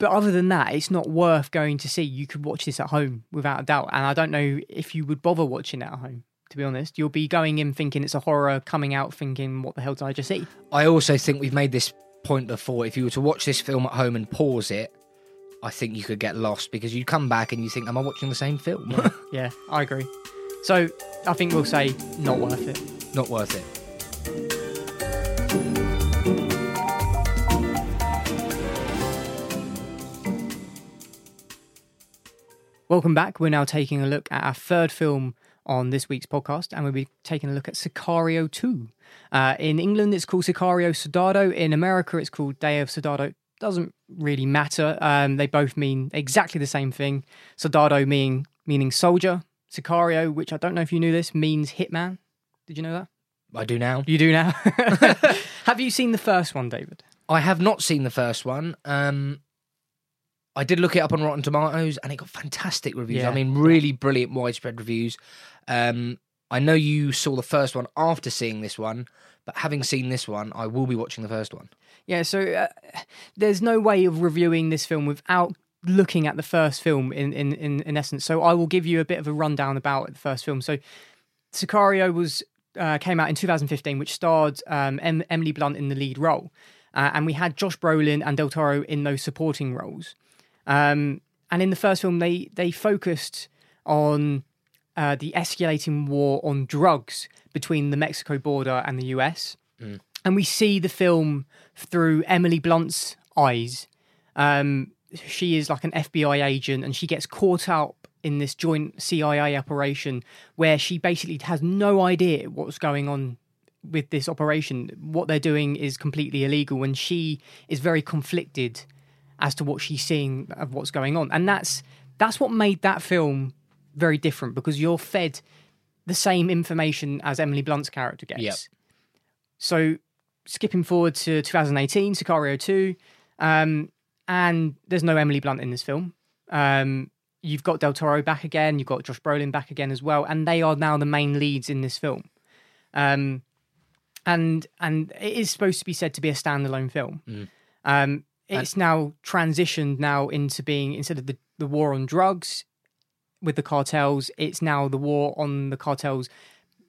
Speaker 1: But other than that, it's not worth going to see. You could watch this at home without a doubt. And I don't know if you would bother watching it at home, to be honest. You'll be going in thinking it's a horror, coming out thinking, what the hell did I just see?
Speaker 2: I also think we've made this point before. If you were to watch this film at home and pause it, I think you could get lost because you come back and you think, "Am I watching the same film?"
Speaker 1: Yeah, I agree. So I think we'll say not worth it.
Speaker 2: Not worth it.
Speaker 1: Welcome back. We're now taking a look at our third film on this week's podcast, and we'll be taking a look at Sicario 2. Uh, in England, it's called Sicario Soldado. In America, it's called Day of Soldado. Doesn't really matter. Um, they both mean exactly the same thing. Soldado meaning meaning soldier. Sicario, which I don't know if you knew this, means hitman. Did you know that?
Speaker 2: I do now.
Speaker 1: You do now. Have you seen the first one, David?
Speaker 2: I have not seen the first one. Um, I did look it up on Rotten Tomatoes, and it got fantastic reviews.
Speaker 1: Yeah.
Speaker 2: I mean, really brilliant, widespread reviews. Um, I know you saw the first one after seeing this one, but having seen this one, I will be watching the first one.
Speaker 1: Yeah, so uh, there's no way of reviewing this film without looking at the first film in, in, in, in essence. So I will give you a bit of a rundown about the first film. So Sicario was uh, came out in 2015, which starred um, em- Emily Blunt in the lead role, uh, and we had Josh Brolin and Del Toro in those supporting roles. Um, and in the first film, they they focused on uh, the escalating war on drugs between the Mexico border and the US, and we see the film through Emily Blunt's eyes. Um, she is like an FBI agent, and she gets caught up in this joint CIA operation where she basically has no idea what's going on with this operation. What they're doing is completely illegal, and she is very conflicted as to what she's seeing of what's going on. And that's that's what made that film very different because you're fed the same information as Emily Blunt's character gets.
Speaker 2: Yep.
Speaker 1: So skipping forward to 2018, Sicario 2, um, and there's no Emily Blunt in this film. Um, you've got Del Toro back again, you've got Josh Brolin back again as well, and they are now the main leads in this film. Um, and and it is supposed to be said to be a standalone film. Um, it's now transitioned now into being instead of the, the war on drugs with the cartels, it's now the war on the cartels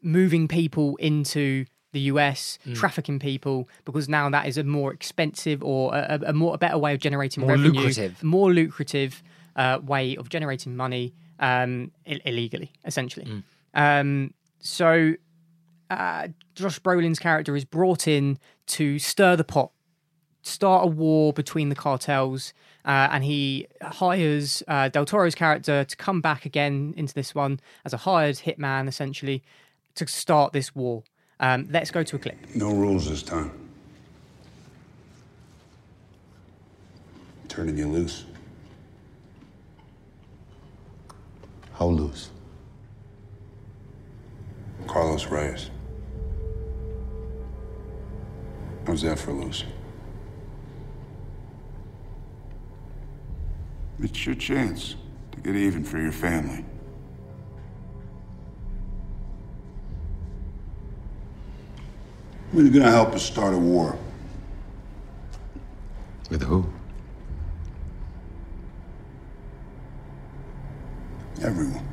Speaker 1: moving people into the US, trafficking people, because now that is a more expensive or a, a- more a better way of generating
Speaker 2: More
Speaker 1: revenue,
Speaker 2: lucrative.
Speaker 1: more lucrative uh, way of generating money um, Ill- illegally, essentially. Um, so uh, Josh Brolin's character is brought in to stir the pot, start a war between the cartels, uh, and he hires uh, Del Toro's character to come back again into this one as a hired hitman, essentially, to start this war. Um, let's go to a clip.
Speaker 5: No rules this time. Turning you loose.
Speaker 6: How loose?
Speaker 5: Carlos Reyes. How's that for loose? It's your chance to get even for your family. When are you gonna help us start a war?
Speaker 6: With who?
Speaker 5: Everyone.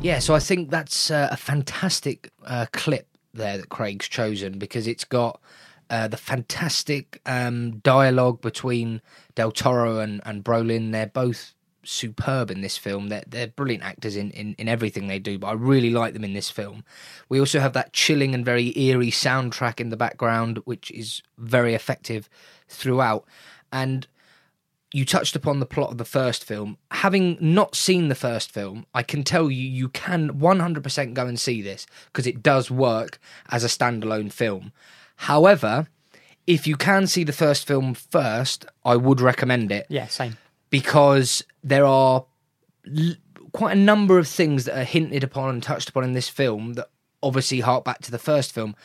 Speaker 2: Yeah, so I think that's uh, a fantastic uh, clip there that Craig's chosen because it's got uh, the fantastic um, dialogue between Del Toro and, and Brolin. They're both superb in this film. They're, they're brilliant actors in, in, in everything they do, but I really like them in this film. We also have that chilling and very eerie soundtrack in the background, which is very effective throughout. And you touched upon the plot of the first film. Having not seen the first film, I can tell you you can 100% go and see this because it does work as a standalone film. However, if you can see the first film first, I would recommend it
Speaker 1: Yeah, same.
Speaker 2: because there are l- quite a number of things that are hinted upon and touched upon in this film that obviously hark back to the first film.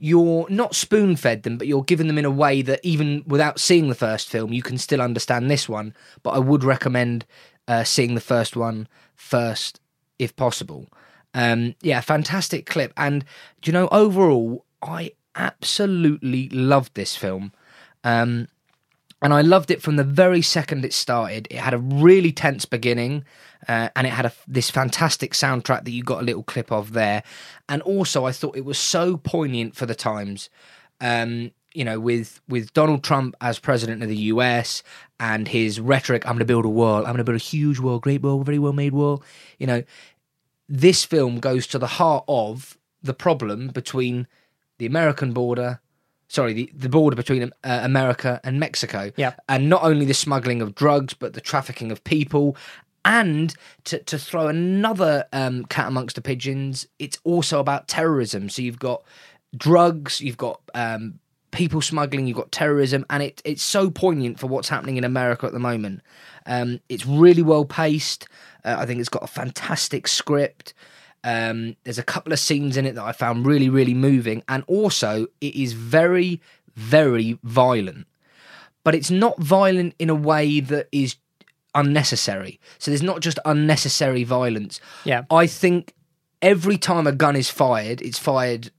Speaker 2: You're not spoon fed them, but you're given them in a way that even without seeing the first film, you can still understand this one. But I would recommend uh, seeing the first one first if possible. Um, yeah, fantastic clip. And, you know, overall, I absolutely loved this film. Um, and I loved it from the very second it started. It had a really tense beginning, uh, and it had a, this fantastic soundtrack that you got a little clip of there. And also, I thought it was so poignant for the times. Um, you know, with with Donald Trump as president of the U.S. and his rhetoric, "I'm going to build a wall. I'm going to build a huge wall, great wall, very well made wall." You know, this film goes to the heart of the problem between the American border, sorry, the, the border between uh, America and Mexico.
Speaker 1: Yeah.
Speaker 2: And not only the smuggling of drugs, but the trafficking of people. And to, to throw another um, cat amongst the pigeons, it's also about terrorism. So you've got drugs, you've got um, people smuggling, you've got terrorism, and it, it's so poignant for what's happening in America at the moment. Um, it's really well paced. Uh, I think it's got a fantastic script. Um, there's a couple of scenes in it that I found really, really moving, and also it is very, very violent. But it's not violent in a way that is unnecessary. So there's not just unnecessary violence.
Speaker 1: Yeah.
Speaker 2: I think every time a gun is fired, it's fired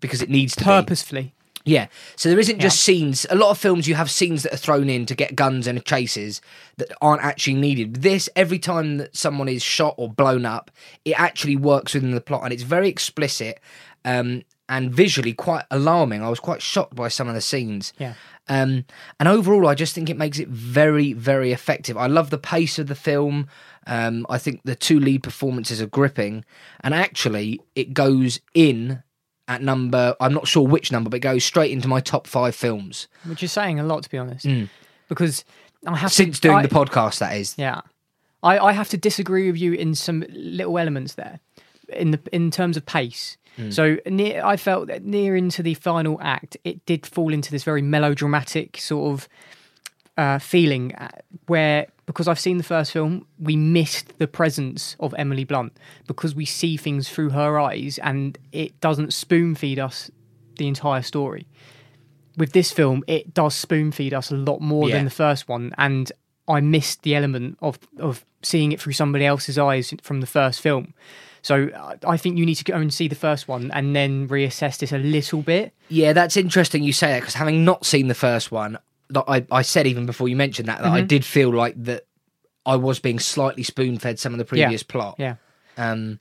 Speaker 2: because it needs to be. Yeah. So there isn't just scenes. A lot of films you have scenes that are thrown in to get guns and chases that aren't actually needed. This every time that someone is shot or blown up, it actually works within the plot and it's very explicit um, and visually quite alarming. I was quite shocked by some of the scenes.
Speaker 1: Yeah.
Speaker 2: Um, and overall, I just think it makes it very, very effective. I love the pace of the film. Um, I think the two lead performances are gripping, and actually, it goes in at number. I'm not sure which number, but it goes straight into my top five films
Speaker 1: Which is saying a lot, to be honest. Because I have
Speaker 2: Mm. since
Speaker 1: to,
Speaker 2: doing
Speaker 1: I-
Speaker 2: the podcast. That is,
Speaker 1: Yeah, I, I have to disagree with you in some little elements there, in the in terms of pace. So near, I felt that near into the final act, it did fall into this very melodramatic sort of uh, feeling uh, where because I've seen the first film, we missed the presence of Emily Blunt because we see things through her eyes, and it doesn't spoon feed us the entire story with this film, it does spoon feed us a lot more
Speaker 2: Yeah.
Speaker 1: than the first one, and I missed the element of of seeing it through somebody else's eyes from the first film. So I- I think you need to go and see the first one and then reassess this a little bit.
Speaker 2: yeah, that's interesting. You say that because having not seen the first one, that I, I said even before you mentioned that that I
Speaker 1: Mm-hmm.
Speaker 2: did feel like that I was being slightly spoon fed some of the previous plot.
Speaker 1: Yeah.
Speaker 2: Um,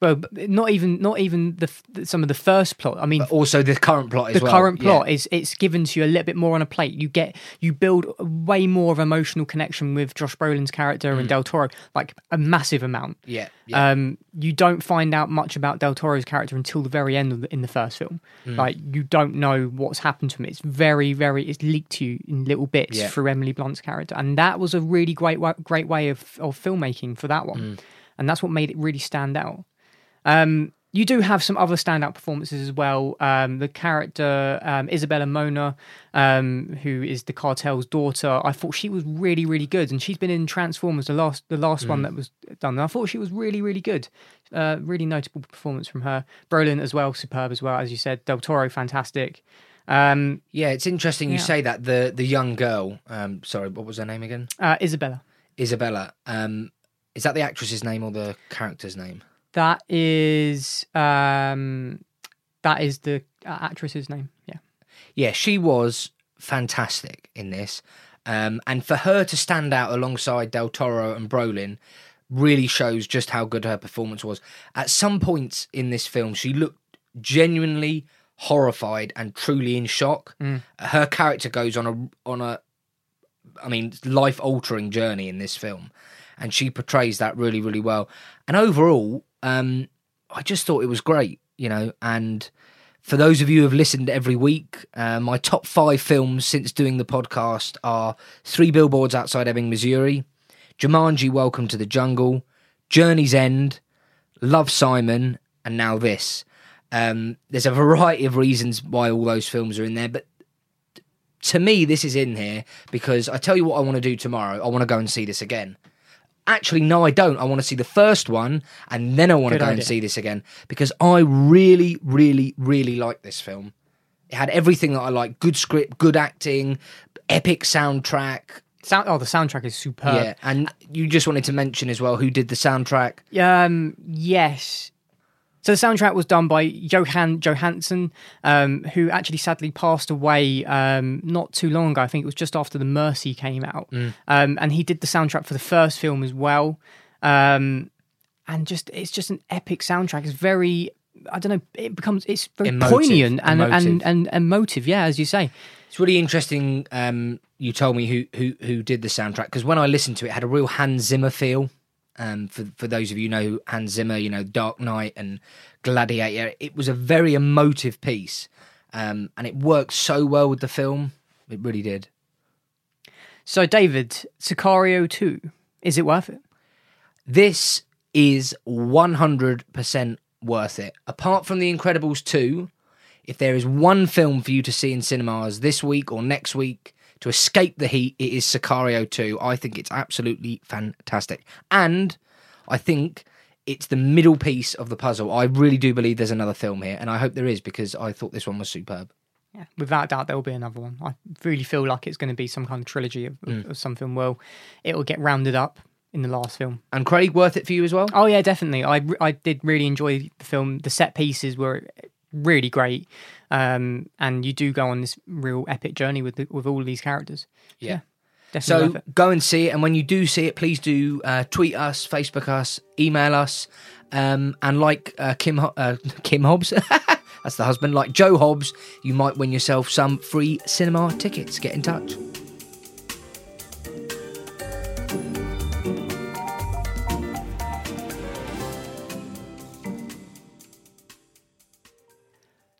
Speaker 1: Well, not even not even the some of the first plot. I mean,
Speaker 2: also the current plot as
Speaker 1: the
Speaker 2: well.
Speaker 1: current plot
Speaker 2: yeah.
Speaker 1: is it's given to you a little bit more on a plate. You get you build way more of emotional connection with Josh Brolin's character and Del Toro, like a massive amount.
Speaker 2: Mm. Yeah, yeah.
Speaker 1: Um, you don't find out much about Del Toro's character until the very end of the, in the first film.
Speaker 2: Mm.
Speaker 1: Like you don't know what's happened to him. It's very, very. It's leaked to you in little bits
Speaker 2: Yeah.
Speaker 1: through Emily Blunt's character, and that was a really great, great way of of filmmaking for that one,
Speaker 2: Mm.
Speaker 1: and that's what made it really stand out. Um, you do have some other standout performances as well. Um, the character um, Isabela Moner, um, who is the cartel's daughter, I thought she was really, really good, and she's been in Transformers, the last, the last one that was done. And I thought she was really, really good. Uh, really notable performance from her. Brolin as well, superb as well, as you said. Del Toro, fantastic. Um,
Speaker 2: yeah, it's interesting you
Speaker 1: yeah.
Speaker 2: say that. The the young girl, um, sorry, what was her name again?
Speaker 1: uh, Isabella.
Speaker 2: Isabella. Um, is that the actress's name or the character's name?
Speaker 1: That is um, that is the actress's name. Yeah.
Speaker 2: Yeah, she was fantastic in this. Um, and for her to stand out alongside Del Toro and Brolin really shows just how good her performance was. At some points in this film, she looked genuinely horrified and truly in shock. Her character goes on a on a I mean, life altering journey in this film. And she portrays that really, really well. And overall, um, I just thought it was great, you know. And for those of you who have listened every week, uh, my top five films since doing the podcast are Three Billboards Outside Ebbing, Missouri, Jumanji Welcome to the Jungle, Journey's End, Love Simon, and now this. Um, there's a variety of reasons why all those films are in there, but to me, this is in here because I tell you what I want to do tomorrow. I want to go and see this again. Actually, no, I don't. I want to see the first one and then I want to
Speaker 1: Good
Speaker 2: go and see this again because I really, really, really like this film. It had everything that I like good script, good acting, epic soundtrack.
Speaker 1: Sound, oh, the soundtrack is superb.
Speaker 2: yeah, and you just wanted to mention as well who did the soundtrack.
Speaker 1: Um, yes. So the soundtrack was done by Jóhann Jóhannsson, um, who actually sadly passed away um, not too long ago. I think it was just after the Mercy came out, um, and he did the soundtrack for the first film as well. Um, and just it's just an epic soundtrack. It's very I don't know. It becomes it's very
Speaker 2: Emotive.
Speaker 1: poignant and,
Speaker 2: Emotive.
Speaker 1: and and emotive. Yeah, as you say.
Speaker 2: It's really interesting. Um, you told me who who who did the soundtrack because when I listened to it, it had a real Hans Zimmer feel. Um, for for those of you who know Hans Zimmer, you know Dark Knight and Gladiator. It was a very emotive piece, um, and it worked so well with the film. It really did.
Speaker 1: So, David, Sicario 2, is it worth it?
Speaker 2: This is 100% worth it. Apart from The Incredibles 2, if there is one film for you to see in cinemas this week or next week to escape the heat, it is Sicario 2. I think it's absolutely fantastic. And I think it's the middle piece of the puzzle. I really do believe there's another film here, and I hope there is because I thought this one was superb.
Speaker 1: Yeah, without doubt, there will be another one. I really feel like it's going to be some kind of trilogy of, of, mm. of something. Well, it'll get rounded up in the last film.
Speaker 2: And Craig, worth it for you as well?
Speaker 1: Oh yeah, definitely. I I did really enjoy the film. The set pieces were really great, um, and you do go on this real epic journey with the, with all these characters.
Speaker 2: Yeah.
Speaker 1: Definitely
Speaker 2: So go and see it, and when you do see it, please do uh, tweet us, Facebook us, email us, um, and like uh, Kim Ho- uh, Kim Hobbs, that's the husband, like Joe Hobbs, you might win yourself some free cinema tickets. Get in touch.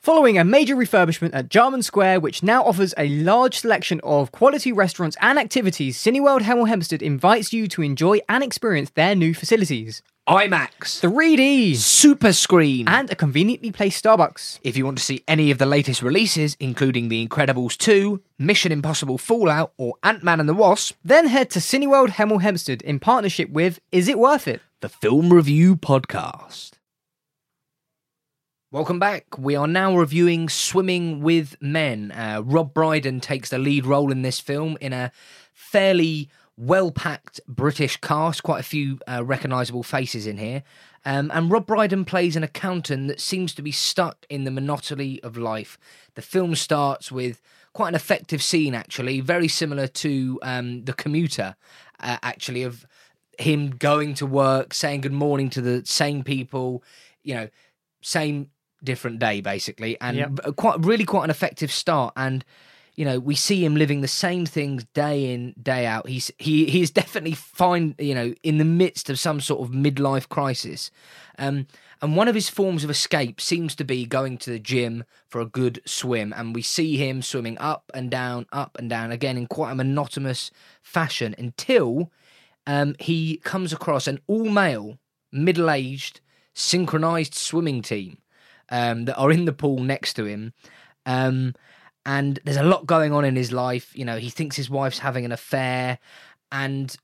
Speaker 1: Following a major refurbishment at Jarman Square, which now offers a large selection of quality restaurants and activities, Cineworld Hemel Hempstead invites you to enjoy and experience their new facilities.
Speaker 2: IMAX,
Speaker 1: 3D
Speaker 2: super screen,
Speaker 1: and a conveniently placed Starbucks.
Speaker 2: if you want to see any of the latest releases, including The Incredibles 2, Mission Impossible Fallout, or Ant Man and the Wasp,
Speaker 1: Then head to Cineworld Hemel Hempstead in partnership with Is It Worth It?
Speaker 2: the Film Review Podcast. Welcome back. We are now reviewing Swimming with Men. Uh, Rob Brydon takes the lead role in this film in a fairly well packed British cast, quite a few uh, recognisable faces in here. Um, and Rob Brydon plays an accountant that seems to be stuck in the monotony of life. The film starts with quite an effective scene, actually, very similar to um, The Commuter, uh, actually, of him going to work, saying good morning to the same people, you know, same different day basically, and
Speaker 1: Yep.
Speaker 2: quite really quite an effective start. And you know, we see him living the same things day in day out. He's he he is definitely fine, you know, in the midst of some sort of midlife crisis. Um, and one of his forms of escape seems to be going to the gym for a good swim. And we see him swimming up and down, up and down, again in quite a monotonous fashion until um, he comes across an all male, middle aged, synchronized swimming team um, that are in the pool next to him. Um, and there's a lot going on in his life. You know, he thinks his wife's having an affair, and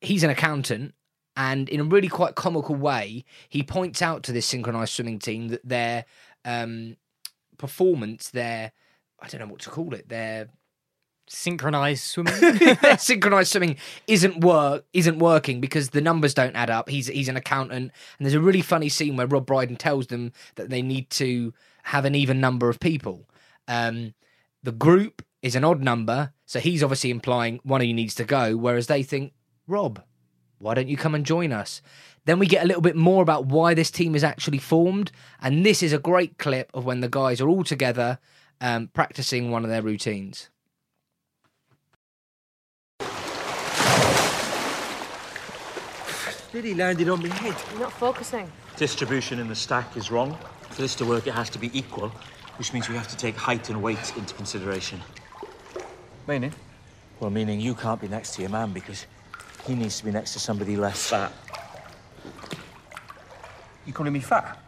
Speaker 2: he's an accountant. And in a really quite comical way, he points out to this synchronized swimming team that their um, performance, their I don't know what to call it, their
Speaker 1: Synchronized swimming.
Speaker 2: synchronized swimming isn't work isn't working because the numbers don't add up. He's he's an accountant, and there's a really funny scene where Rob Brydon tells them that they need to have an even number of people. Um, the group is an odd number, so he's obviously implying one of you needs to go, whereas they think, Rob, why don't you come and join us? Then we get a little bit more about why this team is actually formed, and this is a great clip of when the guys are all together um, practicing one of their routines.
Speaker 7: Nearly landed on my head.
Speaker 8: You're not focusing.
Speaker 9: Distribution in the stack is wrong. For this to work, it has to be equal, which means we have to take height and weight into consideration.
Speaker 7: Meaning?
Speaker 9: Well, meaning you can't be next to your man because he needs to be next to somebody less fat.
Speaker 7: You calling me fat?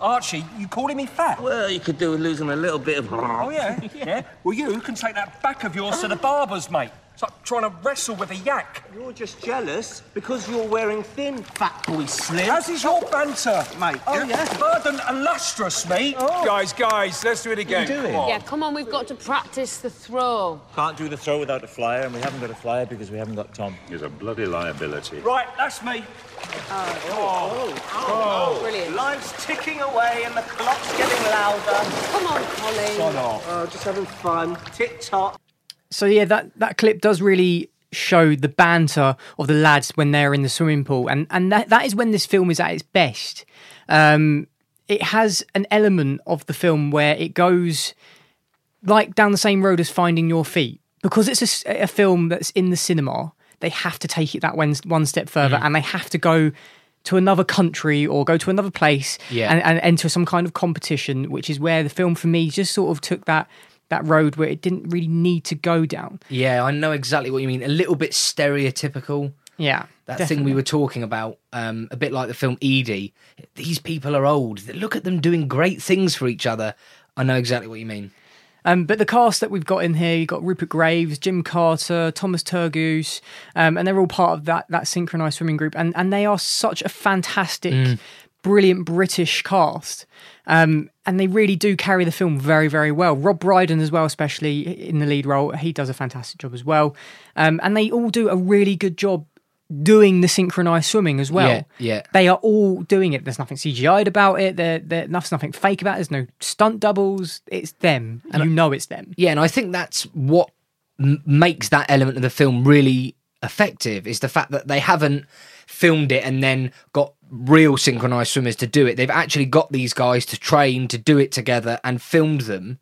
Speaker 7: Archie, you calling me fat?
Speaker 9: Well, you could do with losing a little bit of.
Speaker 7: Oh, yeah? yeah? Well, you can take that back of yours to the barber's, mate. It's like trying to wrestle with a yak.
Speaker 9: You're just jealous because you're wearing thin, fat boy slim.
Speaker 7: As is your banter,
Speaker 9: Mate,
Speaker 7: Oh,
Speaker 9: yeah?
Speaker 7: yeah? Verdant and lustrous, mate. Oh.
Speaker 10: Guys, guys, let's do it again. Come on.
Speaker 8: Yeah, come on, we've got to practice the throw.
Speaker 9: Can't do the throw without a flyer, and we haven't got a flyer because we haven't got Tom.
Speaker 5: He's a bloody liability.
Speaker 7: Right, that's me. Oh, oh, oh.
Speaker 8: brilliant.
Speaker 9: Life's ticking away and the clock's getting louder.
Speaker 8: Come on, Colin.
Speaker 9: Oh, just having fun. Tick tock.
Speaker 1: So yeah, that that clip does really show the banter of the lads when they're in the swimming pool, and and that that is when this film is at its best. Um, it has an element of the film where it goes like down the same road as Finding Your Feet because it's a film that's in the cinema. They have to take it that one, one step further, and they have to go to another country or go to another place
Speaker 2: Yeah.
Speaker 1: and, and enter some kind of competition, which is where the film for me just sort of took that that road where it didn't really need to go down.
Speaker 2: Yeah, I know exactly what you mean. A little bit stereotypical.
Speaker 1: Yeah,
Speaker 2: That thing we were talking about, um, a bit like the film Edie. These people are old. Look at them doing great things for each other. I know exactly what you mean.
Speaker 1: Um, but the cast that we've got in here, you've got Rupert Graves, Jim Carter, Thomas Turgoose, um, and they're all part of that that synchronized swimming group, and and they are such a fantastic,
Speaker 2: Mm.
Speaker 1: brilliant British cast. Um, and they really do carry the film very, very well. Rob Brydon as well, especially in the lead role, he does a fantastic job as well. Um, and they all do a really good job doing the synchronized swimming as well.
Speaker 2: Yeah, yeah.
Speaker 1: They are all doing it. There's nothing CGI'd about it. There, there, there's nothing fake about it. There's no stunt doubles. It's them. And you know it's them.
Speaker 2: Yeah, and I think that's what m- makes that element of the film really effective is the fact that they haven't filmed it and then got real synchronized swimmers to do it. They've actually got these guys to train to do it together and filmed them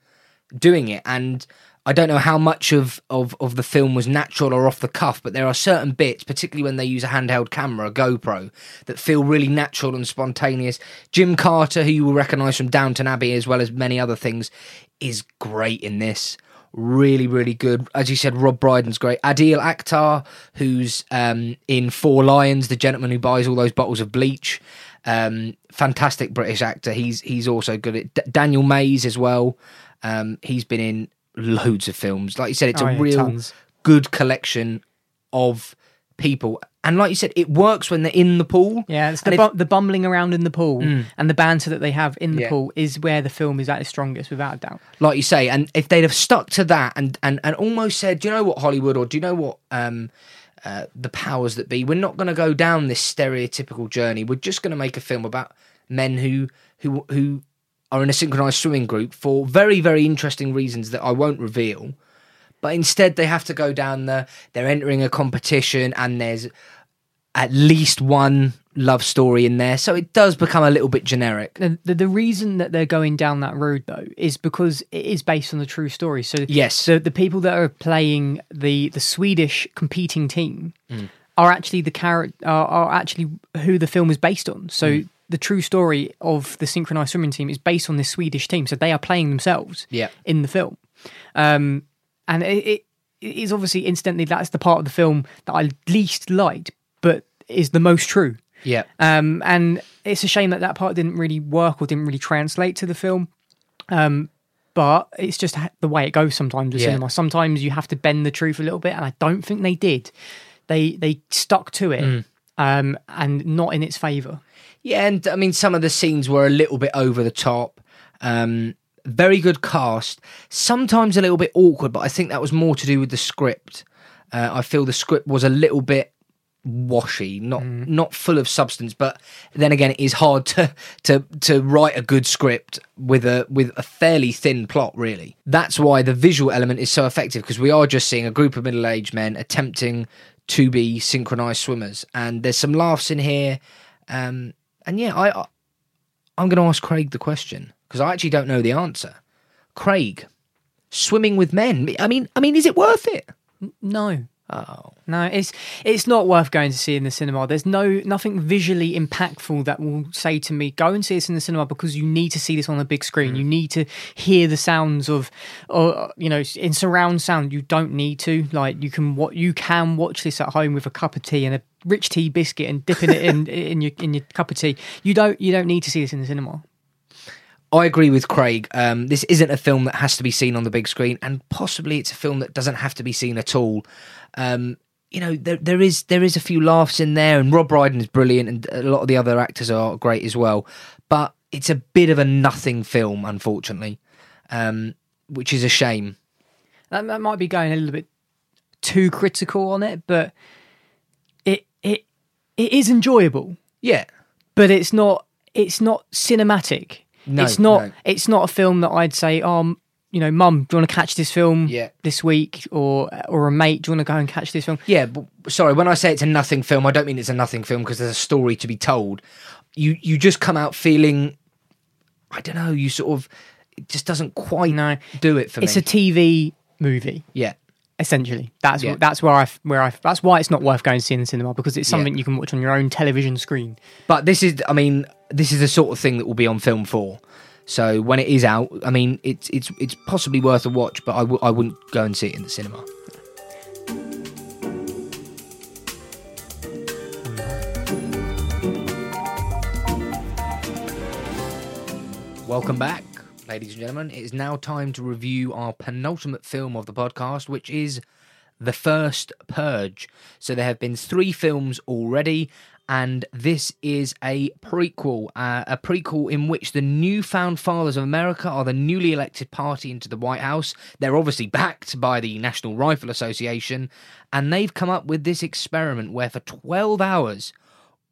Speaker 2: doing it. And I don't know how much of, of, of the film was natural or off the cuff, but there are certain bits, particularly when they use a handheld camera, a GoPro, that feel really natural and spontaneous. Jim Carter, who you will recognise from Downton Abbey as well as many other things, is great in this. Really, really good. As you said, Rob Brydon's great. Adil Akhtar, who's um, in Four Lions, the gentleman who buys all those bottles of bleach. Um, fantastic British actor. He's he's also good at D- Daniel Mays as well. Um, he's been in loads of films. Like you said, it's
Speaker 1: Oh,
Speaker 2: a
Speaker 1: yeah,
Speaker 2: real
Speaker 1: tons.
Speaker 2: good collection of people. And like you said, it works when they're in the pool.
Speaker 1: Yeah, it's the,
Speaker 2: if-
Speaker 1: bu- the bumbling around in the pool
Speaker 2: Mm.
Speaker 1: and the banter that they have in the
Speaker 2: Yeah.
Speaker 1: pool is where the film is at its strongest, without a doubt.
Speaker 2: like you say, and if they'd have stuck to that and and and almost said, do you know what Hollywood, or do you know what um, uh, the powers that be, we're not going to go down this stereotypical journey. We're just going to make a film about men who who who are in a synchronized swimming group for very very interesting reasons that I won't reveal. But instead, they have to go down the. They're entering a competition, and there's at least one love story in there, so it does become a little bit generic.
Speaker 1: The, the, the reason that they're going down that road, though, is because it is based on the true story. So,
Speaker 2: Yes.
Speaker 1: so the people that are playing the, the Swedish competing team
Speaker 2: Mm.
Speaker 1: are actually the character are, are actually who the film is based on. So,
Speaker 2: Mm.
Speaker 1: the true story of the synchronized swimming team is based on this Swedish team. So, they are playing themselves
Speaker 2: Yeah.
Speaker 1: in the film. Um, and it, it, is obviously, incidentally, that's the part of the film that I least liked, but is the most true.
Speaker 2: Yeah.
Speaker 1: Um, and it's a shame that that part didn't really work or didn't really translate to the film. Um, but it's just the way it goes sometimes with
Speaker 2: Yeah.
Speaker 1: cinema. Sometimes you have to bend the truth a little bit, and I don't think they did. They they stuck to it,
Speaker 2: Mm.
Speaker 1: um, and not in its favour.
Speaker 2: Yeah, and I mean, some of the scenes were a little bit over the top. Um, very good cast. Sometimes a little bit awkward, but I think that was more to do with the script. Uh, I feel the script was a little bit washy, not not full of substance. But then again, it is hard to to to write a good script with a with a fairly thin plot. Really, that's why the visual element is so effective because we are just seeing a group of middle aged men attempting to be synchronized swimmers, and there's some laughs in here. Um, and yeah, I, I I'm going to ask Craig the question because I actually don't know the answer. Craig, swimming with men. I mean, I mean, is it worth it?
Speaker 1: No.
Speaker 2: Oh.
Speaker 1: No, it's it's not worth going to see in the cinema. There's no nothing visually impactful that will say to me, "Go and see this in the cinema," because you need to see this on a big screen. Mm. You need to hear the sounds of, or you know, in surround sound. You don't need to. Like you can what you can watch this at home with a cup of tea and a rich tea biscuit and dipping it in in your in your cup of tea. You don't you don't need to see this in the cinema.
Speaker 2: I agree with Craig. Um, this isn't a film that has to be seen on the big screen, and possibly it's a film that doesn't have to be seen at all. Um, you know, there there is there is a few laughs in there, and Rob Brydon is brilliant, and a lot of the other actors are great as well. But it's a bit of a nothing film, unfortunately, um, which is a shame.
Speaker 1: That, that might be going a little bit too critical on it, but it it it is enjoyable.
Speaker 2: Yeah,
Speaker 1: but it's not it's not cinematic.
Speaker 2: No,
Speaker 1: it's not
Speaker 2: no.
Speaker 1: it's not a film that I'd say, um, you know, mum, do you want to catch this film
Speaker 2: Yeah.
Speaker 1: this week, or or a mate, do you want to go and catch this film?
Speaker 2: Yeah, but sorry, when I say it's a nothing film, I don't mean it's a nothing film because there's a story to be told. You you just come out feeling, I don't know, you sort of it just doesn't quite
Speaker 1: No,
Speaker 2: do it for
Speaker 1: it's
Speaker 2: me.
Speaker 1: It's a TV movie.
Speaker 2: yeah,
Speaker 1: Essentially, that's
Speaker 2: Yeah.
Speaker 1: that's where I where I that's why it's not worth going to see in the cinema because it's
Speaker 2: Yeah.
Speaker 1: something you can watch on your own television screen.
Speaker 2: But this is, I mean, this is the sort of thing that will be on Film4. So when it is out, I mean, it's it's it's possibly worth a watch, but I w- I wouldn't go and see it in the cinema. Welcome back, ladies and gentlemen. It is now time to review our penultimate film of the podcast, which is The First Purge. So there have been three films already, and this is a prequel. Uh, a prequel in which the newfound fathers of America are the newly elected party into the White House. They're obviously backed by the National Rifle Association, and they've come up with this experiment where for 12 hours,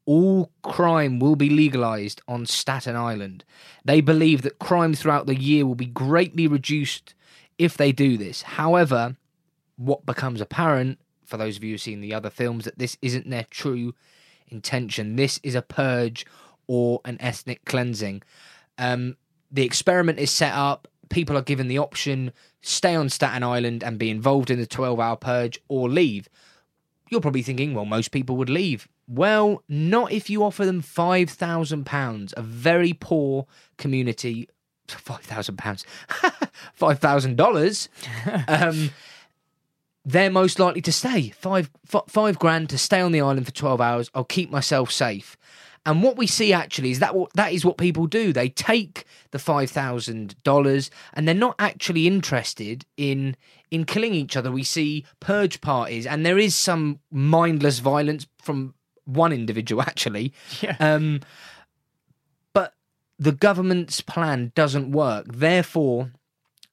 Speaker 2: all crime will be legalized on Staten Island. They believe that crime throughout the year will be greatly reduced if they do this. However, what becomes apparent for those of you who've seen the other films that this isn't their true intention. This is a purge or an ethnic cleansing. Um, the experiment is set up. People are given the option stay on Staten Island and be involved in the 12 hour purge or leave. You're probably thinking, well, most people would leave. Well, not if you offer them £5,000, a very poor community. £5,000. $5,000. um, they're most likely to stay. Five, f- five grand to stay on the island for 12 hours. I'll keep myself safe. And what we see actually is that what that is what people do. They take the five thousand dollars and they're not actually interested in in killing each other. We see purge parties, and there is some mindless violence from one individual actually.
Speaker 1: Yeah.
Speaker 2: Um, but the government's plan doesn't work. Therefore,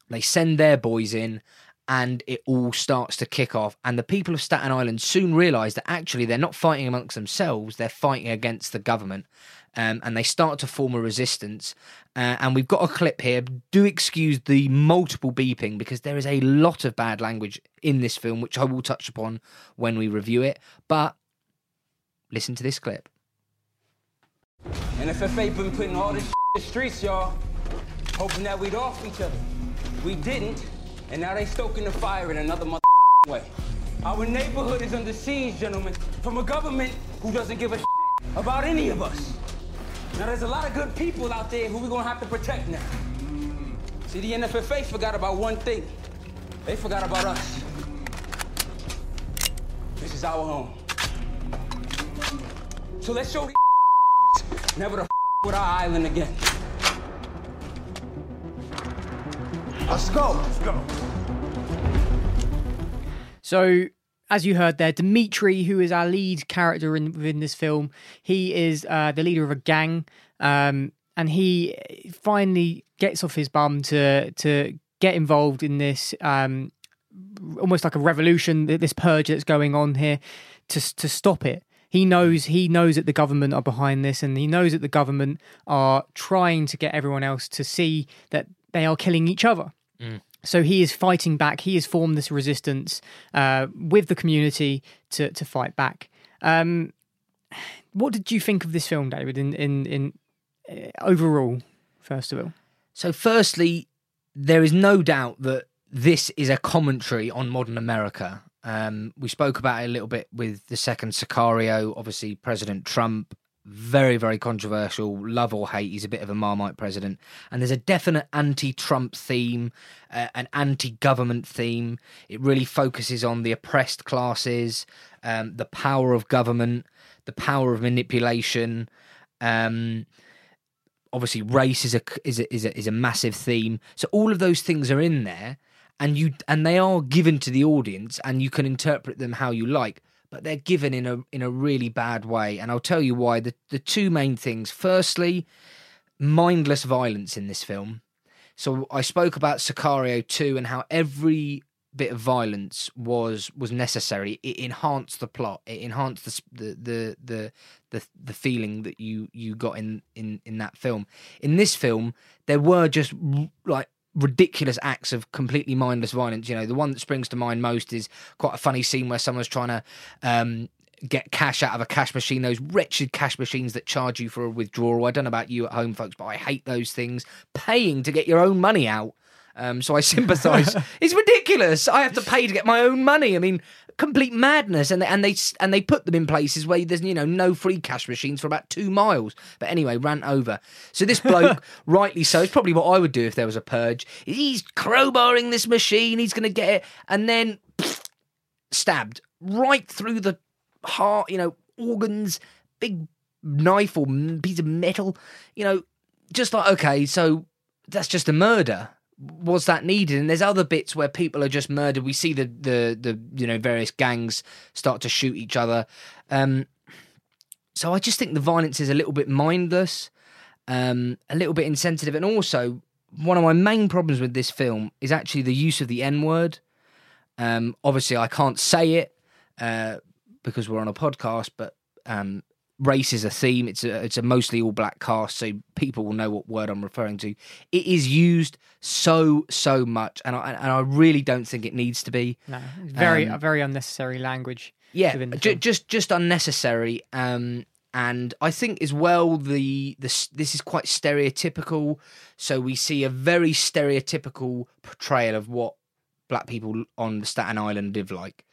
Speaker 2: they send their boys in and it all starts to kick off. And the people of Staten Island soon realise that actually they're not fighting amongst themselves, they're fighting against the government. Um, and they start to form a resistance. Uh, and we've got a clip here. Do excuse the multiple beeping because there is a lot of bad language in this film, which I will touch upon when we review it. But listen to this clip.
Speaker 11: NFFA been putting all this in the streets, y'all, hoping that we'd off each other. We didn't, and now they stoking the fire in another mother way. Our neighborhood is under siege, gentlemen, from a government who doesn't give a about any of us. Now there's a lot of good people out there who we're gonna have to protect now. See, the NFFA forgot about one thing. They forgot about us. This is our home. So let's show these never to with our island again. Let's go. Let's go.
Speaker 1: So, as you heard there, Dimitri, who is our lead character in within this film, he is uh, the leader of a gang, um, and he finally gets off his bum to to get involved in this um, almost like a revolution, this purge that's going on here, to to stop it. He knows he knows that the government are behind this, and he knows that the government are trying to get everyone else to see that they are killing each other. So he is fighting back. He has formed this resistance uh, with the community to to fight back. Um, what did you think of this film, David? In in in uh, overall, first of all,
Speaker 2: So, firstly, there is no doubt that this is a commentary on modern America. Um, we spoke about it a little bit with the second Sicario. Obviously, President Trump, very, very controversial, love or hate. He's a bit of a Marmite president. And there's a definite anti Trump theme, uh, an anti government theme. It really focuses on the oppressed classes, um, the power of government, the power of manipulation. Um, obviously race is a is a, is a is a massive theme so all of those things are in there and you and they are given to the audience and you can interpret them how you like but they're given in a in a really bad way. And I'll tell you why. The the two main things. Firstly mindless violence in this film. So I spoke about Sicario 2 and how every bit of violence was was necessary. It enhanced the plot. It enhanced the the the the the, the feeling that you you got in in in that film. In this film there were just like ridiculous acts of completely mindless violence you know the one that springs to mind most is quite a funny scene where someone's trying to um get cash out of a cash machine those wretched cash machines that charge you for a withdrawal i don't know about you at home folks but i hate those things paying to get your own money out Um, so I sympathise. it's ridiculous. I have to pay to get my own money. I mean, complete madness. And they, and they and they put them in places where there's you know no free cash machines for about two miles. But anyway, rant over. So this bloke, rightly so, it's probably what I would do if there was a purge. He's crowbarring this machine. He's going to get it, and then stabbed right through the heart. You know, organs, big knife or piece of metal. You know, just like okay, so that's just a murder. Was that needed? And there's other bits where people are just murdered. We see the the the you know various gangs start to shoot each other. Um, so I just think the violence is a little bit mindless, um, a little bit insensitive, and also one of my main problems with this film is actually the use of the N word. Um, obviously, I can't say it uh, because we're on a podcast, but um, race is a theme. It's a it's a mostly all black cast, so people will know what word I'm referring to. It is used so so much, and I and I really don't think it needs to be.
Speaker 1: No, very
Speaker 2: Um,
Speaker 1: very unnecessary language.
Speaker 2: Yeah, just just unnecessary. Um, and I think as well the the this is quite stereotypical. So we see a very stereotypical portrayal of what black people on Staten Island live like,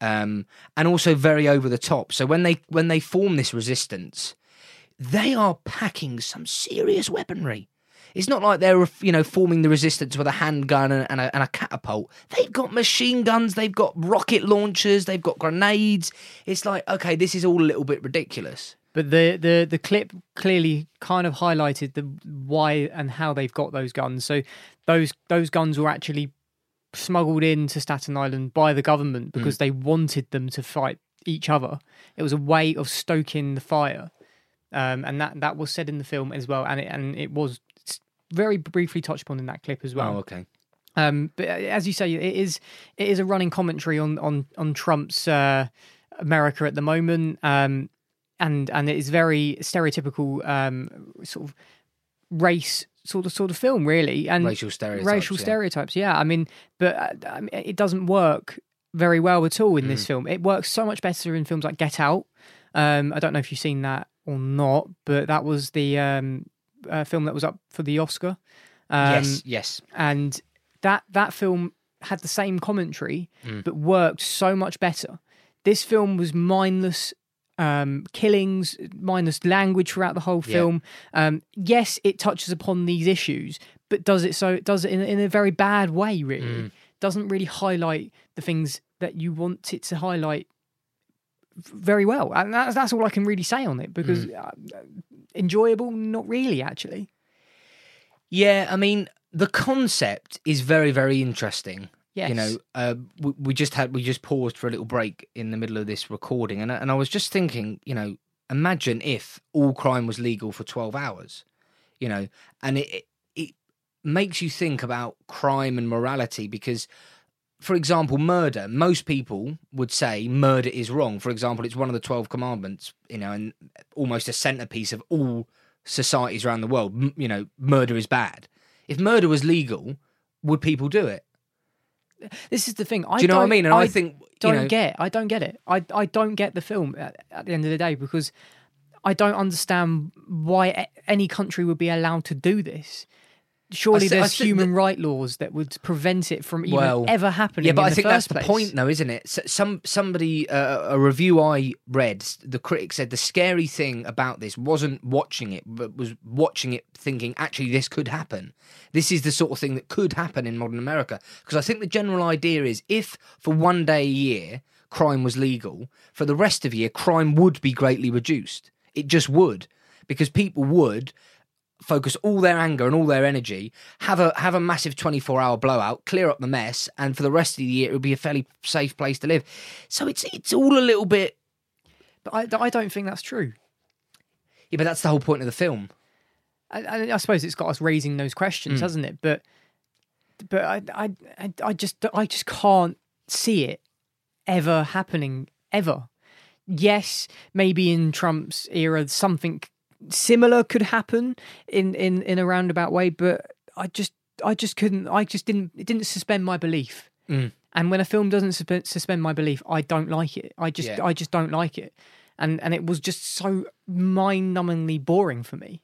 Speaker 2: um, and also very over the top. So when they when they form this resistance, they are packing some serious weaponry. It's not like they're you know forming the resistance with a handgun and, a, and a catapult. They've got machine guns, they've got rocket launchers, they've got grenades. It's like okay, this is all a little bit ridiculous.
Speaker 1: But the, the, the clip clearly kind of highlighted the why and how they've got those guns. So those those guns were actually smuggled into Staten Island by the government because
Speaker 2: Mm.
Speaker 1: they wanted them to fight each other. It was a way of stoking the fire, um, and that that was said in the film as well. And it and it was very briefly touched upon in that clip as well.
Speaker 2: Oh, okay.
Speaker 1: Um, but as you say, it is it is a running commentary on on on Trump's uh, America at the moment, um, and and it is very stereotypical um, sort of race sort of sort of film, really, and
Speaker 2: Racial stereotypes,
Speaker 1: Racial
Speaker 2: yeah.
Speaker 1: stereotypes, yeah. I mean, but uh, I mean, it doesn't work very well at all in this
Speaker 2: Mm.
Speaker 1: film. It works so much better in films like Get Out. Um, I don't know if you've seen that or not, but that was the um, uh, film that was up for the Oscar. Um,
Speaker 2: yes, yes.
Speaker 1: and that that film had the same commentary
Speaker 2: Mm.
Speaker 1: but worked so much better this film was mindless um, killings minus language throughout the whole
Speaker 2: Yeah.
Speaker 1: film um, yes it touches upon these issues but does it so it does it in, in a very bad way really
Speaker 2: Mm.
Speaker 1: doesn't really highlight the things that you want it to highlight very well and that's, that's all i can really say on it because
Speaker 2: Mm.
Speaker 1: uh, enjoyable not really actually
Speaker 2: Yeah, I mean the concept is very very interesting.
Speaker 1: Yes.
Speaker 2: You know, uh, we, we just had we just paused for a little break in the middle of this recording, and I- and I was just thinking, you know, imagine if all crime was legal for twelve hours, you know, and it it, it makes you think about crime and morality because. For example, murder. Most people would say murder is wrong. For example, it's one of the 12 commandments, you know, and almost a centerpiece of all societies around the world. M- you know, murder is bad. If murder was legal, would people do it?
Speaker 1: This is the thing. I
Speaker 2: Do you know what I
Speaker 1: don't-
Speaker 2: mean? And I think,
Speaker 1: don't
Speaker 2: know-
Speaker 1: get. I don't get it. I I don't get the film at, at the end of the day because I don't understand why any country would be allowed to do this. Surely
Speaker 2: I thi- I
Speaker 1: there's human right laws that would prevent it from even
Speaker 2: well,
Speaker 1: ever happening.
Speaker 2: Yeah, but I think that's the point, though, isn't it? S- Some somebody uh, a review I read, the critic said the scary thing about this wasn't watching it, but was watching it thinking actually this could happen. This is the sort of thing that could happen in modern America. Because I think the general idea is if for one day a year crime was legal, for the rest of the year crime would be greatly reduced. It just would because people would focus all their anger and all their energy, have a have a massive 24 hour blowout, clear up the mess, and for the rest of the year it would be a fairly safe place to live. So it's it's all a little bit
Speaker 1: But I, I don't think that's true.
Speaker 2: Yeah, but that's the whole point of the film.
Speaker 1: I, I, I suppose it's got us raising those questions,
Speaker 2: Mm.
Speaker 1: hasn't it? But but I, I I I just I just can't see it ever happening ever. Yes, maybe in Trump's era something similar could happen in in in a roundabout way, but I just I just couldn't I just didn't it didn't suspend my belief.
Speaker 2: Mm.
Speaker 1: And when a film doesn't suspe- suspend my belief, I don't like it. I just
Speaker 2: Yeah.
Speaker 1: I just don't like it. And and it was just so mind-numbingly boring for me.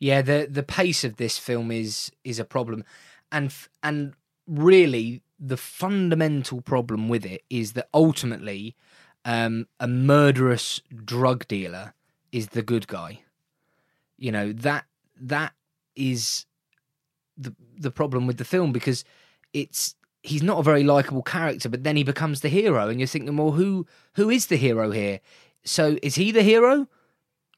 Speaker 2: Yeah, the the pace of this film is is a problem. and f- and really the fundamental problem with it is that ultimately um, a murderous drug dealer is the good guy. You know that that is the the problem with the film because it's he's not a very likable character, but then he becomes the hero, and you're thinking, well, who who is the hero here? So is he the hero?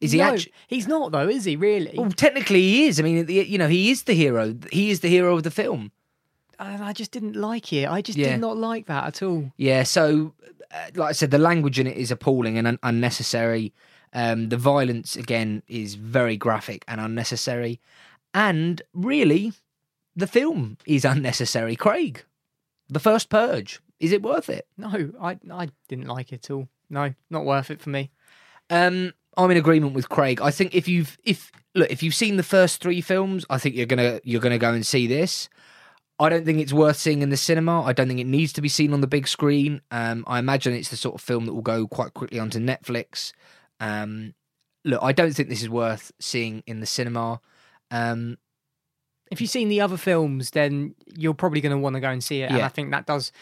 Speaker 2: Is he
Speaker 1: no,
Speaker 2: actually?
Speaker 1: He's not though, is he? Really?
Speaker 2: Well, technically, he is. I mean, you know, he is the hero. He is the hero of the film.
Speaker 1: I just didn't like it. I just
Speaker 2: Yeah.
Speaker 1: did not like that at all.
Speaker 2: Yeah. So, uh, like I said, the language in it is appalling and un- unnecessary. Um, the violence again is very graphic and unnecessary, and really, the film is unnecessary. Craig, the first Purge, is it worth it?
Speaker 1: No, I I didn't like it at all. No, not worth it for me.
Speaker 2: Um, I'm in agreement with Craig. I think if you've if look if you've seen the first three films, I think you're gonna you're gonna go and see this. I don't think it's worth seeing in the cinema. I don't think it needs to be seen on the big screen. Um, I imagine it's the sort of film that will go quite quickly onto Netflix. Um, look, I don't think this is worth seeing in the cinema. Um,
Speaker 1: If you've seen the other films, then you're probably going to want to go and see it. And I think that does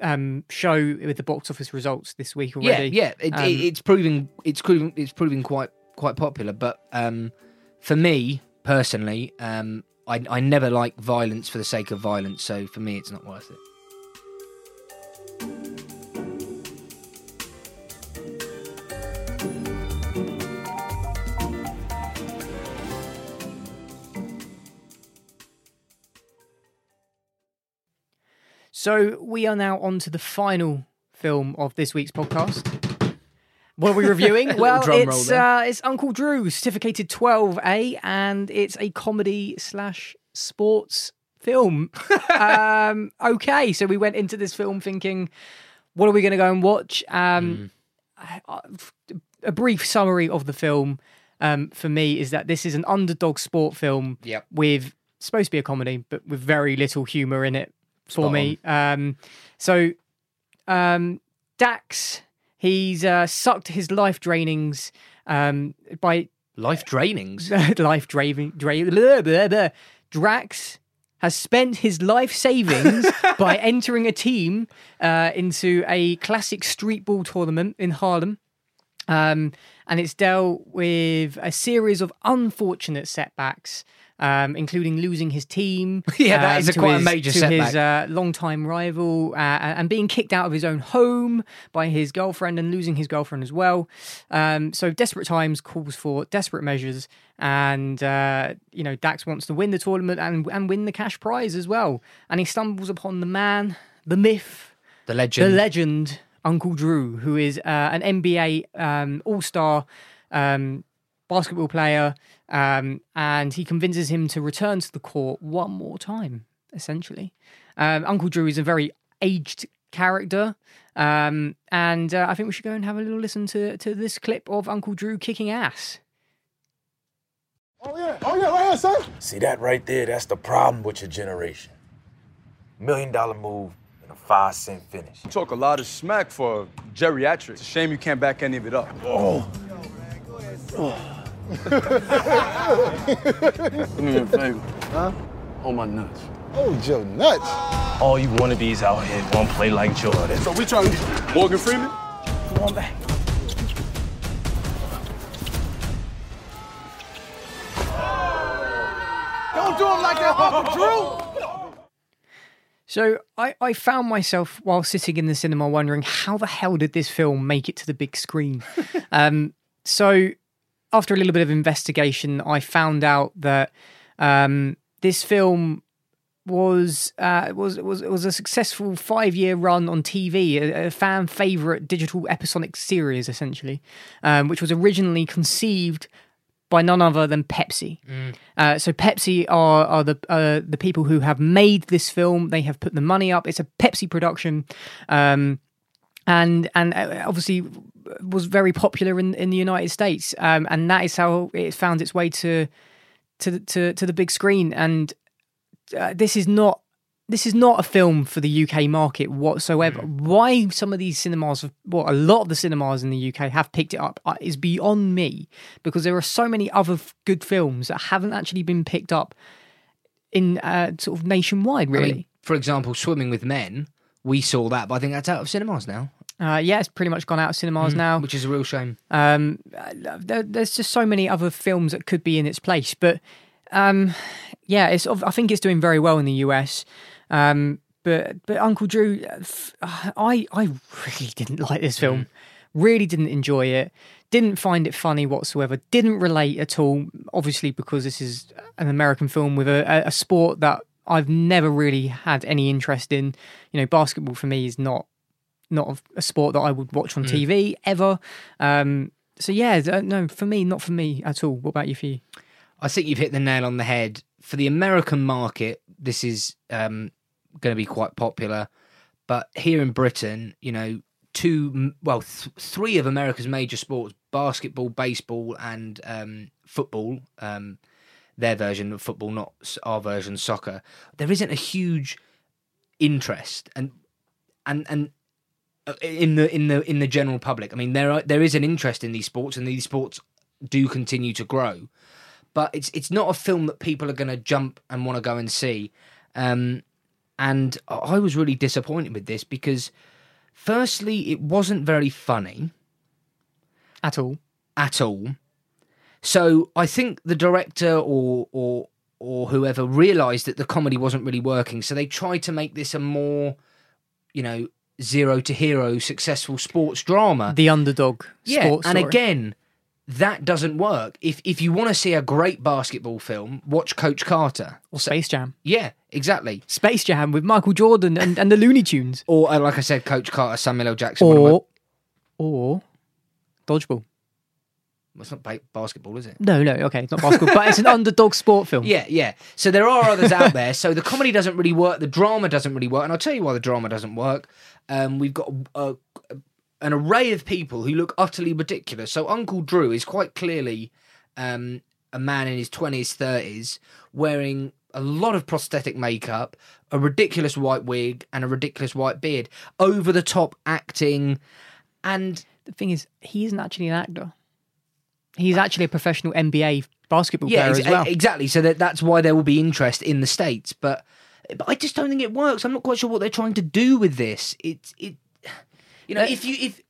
Speaker 1: um, show with the box office results this week
Speaker 2: yeah,
Speaker 1: already.
Speaker 2: yeah, it,
Speaker 1: Um,
Speaker 2: it, it's proving it's proving it's proving quite quite popular. But um, for me personally, um, I I never like violence for the sake of violence. So for me, it's not worth it.
Speaker 1: So we are now on to the final film of this week's podcast. What are we reviewing? Well, it's uh, it's Uncle Drew, certificated 12A, and it's a comedy slash sports film. um, okay, so we went into this film thinking, what are we going to go and watch? Um,
Speaker 2: Hmm.
Speaker 1: A brief summary of the film um, for me is that this is an underdog sport film
Speaker 2: Yep.
Speaker 1: with supposed to be a comedy, but with very little humor in it for
Speaker 2: Spot
Speaker 1: me. Um, so um, Dax, he's uh, sucked his life drainings um, by
Speaker 2: Life drainings.
Speaker 1: life draining. Dra- blah, blah, blah. Drax has spent his life savings by entering a team uh, into a classic street ball tournament in Harlem. Um, and it's dealt with a series of unfortunate setbacks, um, including losing his team.
Speaker 2: Yeah, that
Speaker 1: um,
Speaker 2: is a quite a
Speaker 1: his-
Speaker 2: major
Speaker 1: to his
Speaker 2: setback.
Speaker 1: uh, longtime rival, uh, and being kicked out of his own home by his girlfriend and losing his girlfriend as well. Um, so desperate times calls for desperate measures, and uh, you know Dax wants to win the tournament and and win the cash prize as well. And he stumbles upon the man, the myth,
Speaker 2: The legend.
Speaker 1: the legend, Uncle Drew, who is uh, an NBA um, All Star um, basketball player, um, and he convinces him to return to the court one more time. Essentially, um, Uncle Drew is a very aged character, um, and uh, I think we should go and have a little listen to to this clip of Uncle Drew kicking ass.
Speaker 12: Oh yeah, oh yeah, right here, son. See that right there? That's the problem with your generation. Million dollar move and a five cent finish.
Speaker 13: You talk a lot of smack for geriatrics. It's a shame you can't back any of it up.
Speaker 12: Oh.
Speaker 14: Do me a favor. Huh? Hold my nuts.
Speaker 12: Oh, Joe nuts.
Speaker 14: All you wannabes out here don't play like Jordan.
Speaker 12: So we trying to get
Speaker 13: Morgan Freeman?
Speaker 1: Come on back.
Speaker 12: Don't do him like that, Uncle Drew.
Speaker 1: So I, I found myself while sitting in the cinema wondering how the hell did this film make it to the big screen? um, so after a little bit of investigation, I found out that um, this film was uh, was was was a successful five year run on TV, a, a fan favorite digital episodic series, essentially, um, which was originally conceived by none other than Pepsi. Uh, so Pepsi are are the uh, the people who have made this film. They have put the money up. It's a Pepsi production, um, and and uh, obviously was very popular in, in the United States. Um, and that is how it found its way to to to to the big screen. And uh, this is not this is not a film for the UK market whatsoever. Why some of these cinemas, well, a lot of the cinemas in the UK have picked it up uh, is beyond me because there are so many other good films that haven't actually been picked up in uh, sort of nationwide,
Speaker 2: I
Speaker 1: really.
Speaker 2: mean, for example, Swimming with Men, we saw that, but I think that's out of cinemas now.
Speaker 1: Uh, yeah, it's pretty much gone out of cinemas
Speaker 2: Mm,
Speaker 1: now.
Speaker 2: which is a real shame.
Speaker 1: Um, uh, there, there's just so many other films that could be in its place, but um, yeah, it's. I think it's doing very well in the US. Um, but but Uncle Drew, I f- I I really didn't like this film. Really didn't enjoy it. Didn't find it funny whatsoever. Didn't relate at all. Obviously, because this is an American film with a- a sport that I've never really had any interest in. You know, basketball for me is not not a- a sport that I would watch on
Speaker 2: Mm.
Speaker 1: TV ever. Um, so yeah, no, for me, not for me at all. What about you? For you?
Speaker 2: I think you've hit the nail on the head. For the American market, this is um, going to be quite popular. But here in Britain, you know, two, well, th- three of America's major sports basketball, baseball, and um, football um, their version of football, not our version, soccer. There isn't a huge interest. And, and, and, uh, in the in the in the general public, I mean, there are, there is an interest in these sports, and these sports do continue to grow but it's it's not a film that people are going to jump and want to go and see. Um, and I I was really disappointed with this because, firstly, it wasn't very funny
Speaker 1: at all.
Speaker 2: At all. So I think the director or or or whoever realised that the comedy wasn't really working, so they tried to make this a more, you know, zero to hero successful sports drama.
Speaker 1: The underdog.
Speaker 2: Yeah, and
Speaker 1: story.
Speaker 2: again, that doesn't work. If if you want to see a great basketball film, watch Coach Carter
Speaker 1: or Space Jam.
Speaker 2: Yeah, exactly.
Speaker 1: Space Jam with Michael Jordan and, and the Looney Tunes,
Speaker 2: Or uh, like I said, Coach Carter, Samuel L. Jackson.
Speaker 1: or or dodgeball.
Speaker 2: Well, it's not ba- basketball, is it?
Speaker 1: No, no, okay, it's not basketball, but it's an underdog sport film.
Speaker 2: Yeah, yeah. So there are others out there. So the comedy doesn't really work. The drama doesn't really work. And I'll tell you why the drama doesn't work. Um, we've got a, a, an array of people who look utterly ridiculous. So Uncle Drew is quite clearly um, a man in his 20s, 30s, wearing a lot of prosthetic makeup, a ridiculous white wig, and a ridiculous white beard. Over the top acting. And
Speaker 1: the thing is, he isn't actually an actor. He's actually a professional NBA basketball
Speaker 2: yeah,
Speaker 1: player
Speaker 2: ex-
Speaker 1: as well.
Speaker 2: exactly. So that that's why there will be interest in the states, but but I just don't think it works. I'm not quite sure what they're trying to do with this. It's it, you know, if you if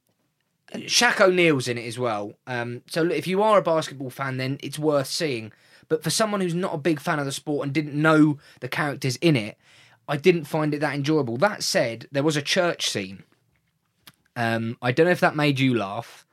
Speaker 2: Shaq O'Neal's in it as well. Um, so if you are a basketball fan, then it's worth seeing. But for someone who's not a big fan of the sport and didn't know the characters in it, I didn't find it that enjoyable. That said, there was a church scene. Um, I don't know if that made you laugh,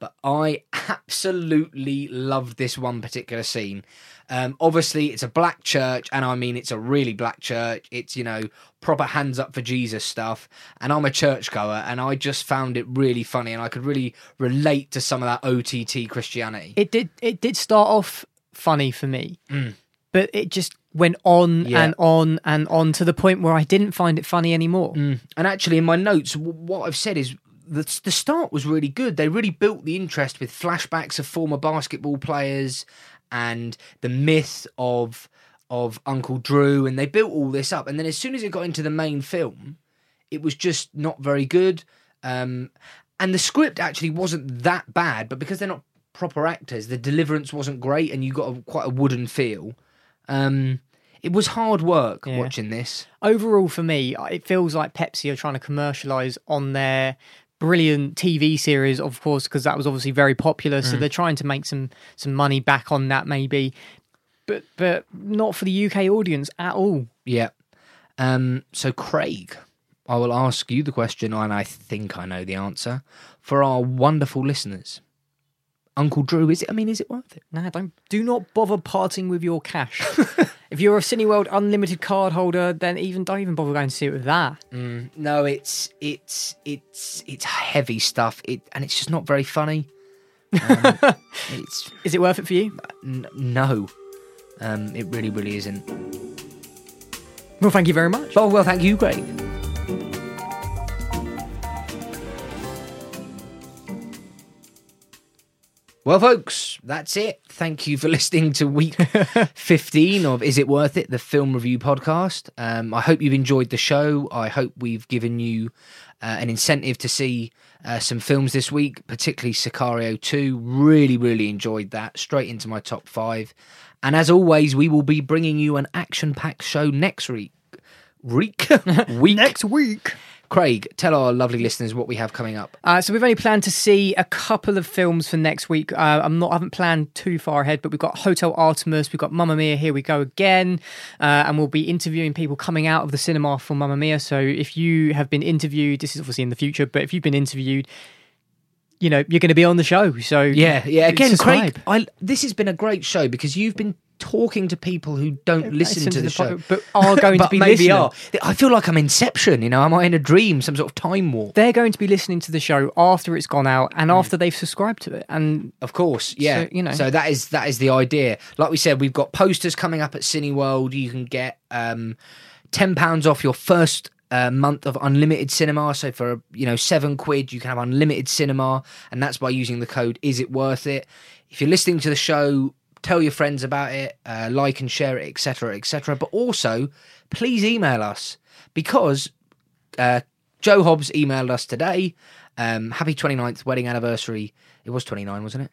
Speaker 2: but I absolutely loved this one particular scene. Um, obviously, it's a black church, and I mean, it's a really black church. It's, you know, proper hands up for Jesus stuff. And I'm a churchgoer, and I just found it really funny, and I could really relate to some of that OTT Christianity.
Speaker 1: It did. It did start off funny for me,
Speaker 2: Mm.
Speaker 1: but it just went on
Speaker 2: Yeah.
Speaker 1: and on and on to the point where I didn't find it funny anymore.
Speaker 2: And actually, in my notes, what I've said is the, the start was really good. They really built the interest with flashbacks of former basketball players and the myth of of Uncle Drew, and they built all this up. And then as soon as it got into the main film, it was just not very good. Um, and the script actually wasn't that bad, but because they're not proper actors, the deliverance wasn't great, and you got a, quite a wooden feel. Um, it was hard work
Speaker 1: Yeah.
Speaker 2: watching this.
Speaker 1: Overall, for me, it feels like Pepsi are trying to commercialize on their brilliant TV series, of course, because that was obviously very popular. So
Speaker 2: Mm.
Speaker 1: they're trying to make some some money back on that, maybe, but but not for the UK audience at all.
Speaker 2: Yeah. Um, so, Craig, I will ask you the question, and I think I know the answer for our wonderful listeners. Uncle Drew, is it? I mean, is it worth it?
Speaker 1: No, don't. Do not bother parting with your cash. if you're a Cineworld Unlimited card holder, then even don't even bother going to see it with that.
Speaker 2: Mm, no, it's it's it's it's heavy stuff. It and it's just not very funny. Um, it's
Speaker 1: Is it worth it for you?
Speaker 2: n- no, um, it really really isn't.
Speaker 1: Well, thank you very much.
Speaker 2: Oh well, thank you, Craig. Well, folks, that's it. Thank you for listening to week 15 of Is It Worth It, the film review podcast. Um, I hope you've enjoyed the show. I hope we've given you uh, an incentive to see uh, some films this week, particularly Sicario 2. Really, really enjoyed that. Straight into my top five. And as always, we will be bringing you an action packed show next week. Week? week?
Speaker 1: Next week.
Speaker 2: Craig, tell our lovely listeners what we have coming up.
Speaker 1: Uh, so we've only planned to see a couple of films for next week. Uh, I'm not, I haven't planned too far ahead, but we've got Hotel Artemis, we've got Mamma Mia, Here We Go Again, uh, and we'll be interviewing people coming out of the cinema for Mamma Mia. So if you have been interviewed, this is obviously in the future, but if you've been interviewed, you know you're going to be on the show. So
Speaker 2: Yeah, yeah. Again,
Speaker 1: subscribe.
Speaker 2: Craig, I, this has been a great show because you've been talking to people who don't listen to the, show,
Speaker 1: but are going to be
Speaker 2: maybe
Speaker 1: listening.
Speaker 2: are. I feel like I'm Inception. You know, am I in a dream, some sort of time warp?
Speaker 1: They're going to be listening to the show after it's gone out and after they've subscribed to it. And
Speaker 2: Of course, yeah.
Speaker 1: So, you know.
Speaker 2: so that is that is the idea. Like we said, we've got posters coming up at Cineworld. You can get um, ten pounds off your first uh, month of unlimited cinema. So for you know seven quid, you can have unlimited cinema, and that's by using the code. Is it worth it? If you're listening to the show, tell your friends about it, uh, like and share it, etc., etc. But also, please email us because uh, Joe Hobbs emailed us today. Um, happy 29th wedding anniversary. It was 29, wasn't it?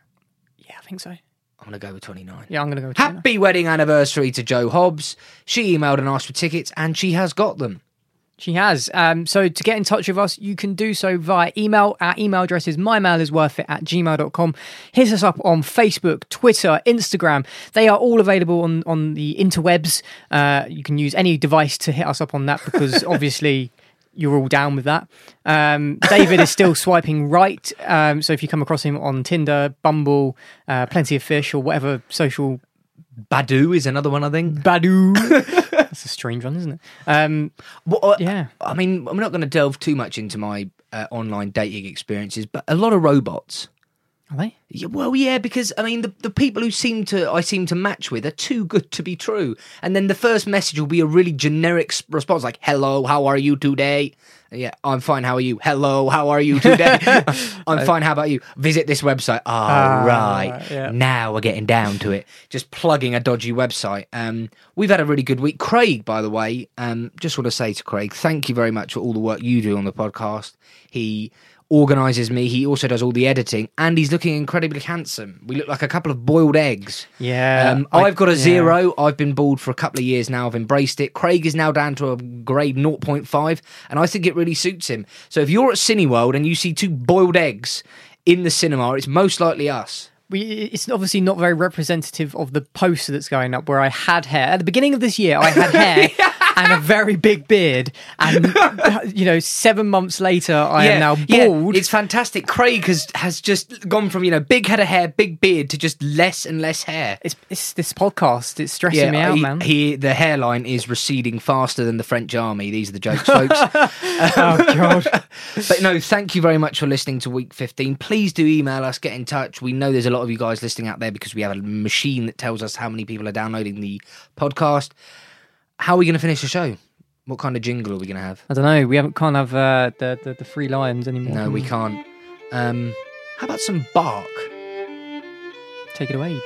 Speaker 1: yeah, I think so.
Speaker 2: I'm going to go with 29.
Speaker 1: Yeah, I'm going to go. With
Speaker 2: Happy wedding anniversary to Joe Hobbs. She emailed and asked for tickets, and she has got them.
Speaker 1: She has. Um, so to get in touch with us, you can do so via email. Our email address is mymail at gmail.com. Hit us up on Facebook, Twitter, Instagram. They are all available on, on the interwebs. Uh, you can use any device to hit us up on that because obviously you're all down with that. Um, David is still swiping right. Um, so if you come across him on Tinder, Bumble, uh, Plenty of Fish, or whatever social
Speaker 2: Badoo is another one, I think.
Speaker 1: Badoo. That's a strange one, isn't it? Um,
Speaker 2: yeah. I mean, I'm not going to delve too much into my uh, online dating experiences, but a lot of robots.
Speaker 1: Are they?
Speaker 2: Yeah, well, yeah, because I mean, the, the people who seem to I seem to match with are too good to be true. And then the first message will be a really generic response, like "Hello, how are you today?" Yeah, I'm fine. How are you? Hello, how are you today? I'm fine. How about you? Visit this website. Oh,
Speaker 1: Ah,
Speaker 2: right.
Speaker 1: right, yeah.
Speaker 2: Now we're getting down to it. Just plugging a dodgy website. Um, we've had a really good week. Craig, by the way, um, just want to say to Craig, thank you very much for all the work you do on the podcast. He organizes me. He also does all the editing, and he's looking incredibly handsome. We look like a couple of boiled eggs.
Speaker 1: Yeah,
Speaker 2: Um,
Speaker 1: I-
Speaker 2: I've got a
Speaker 1: yeah.
Speaker 2: zero. I've been bald for a couple of years now. I've embraced it. Craig is now down to a grade 0.5, and I think it really suits him. So if you're at Cineworld and you see two boiled eggs in the cinema, it's most likely us.
Speaker 1: we, it's obviously not very representative of the poster that's going up where I had hair. At the beginning of this year, I had hair and a very big beard. And, you know, seven months later, I am now bald.
Speaker 2: It's fantastic. Craig has has just gone from you know big head of hair, big beard to just less and less hair.
Speaker 1: It's, it's this podcast. It's stressing me out,
Speaker 2: he,
Speaker 1: man.
Speaker 2: He the hairline is receding faster than the French army. These are the jokes, folks.
Speaker 1: oh um, god.
Speaker 2: but no, thank you very much for listening to week 15. Please do email us, get in touch. We know there's a lot of you guys listening out there because we have a machine that tells us how many people are downloading the podcast. How are we going to finish the show? What kind of jingle are we going to have?
Speaker 1: I don't know. We haven't can't have uh, the, the the three lions anymore.
Speaker 2: No, we can't. Um, how about some bark?
Speaker 1: Take it away.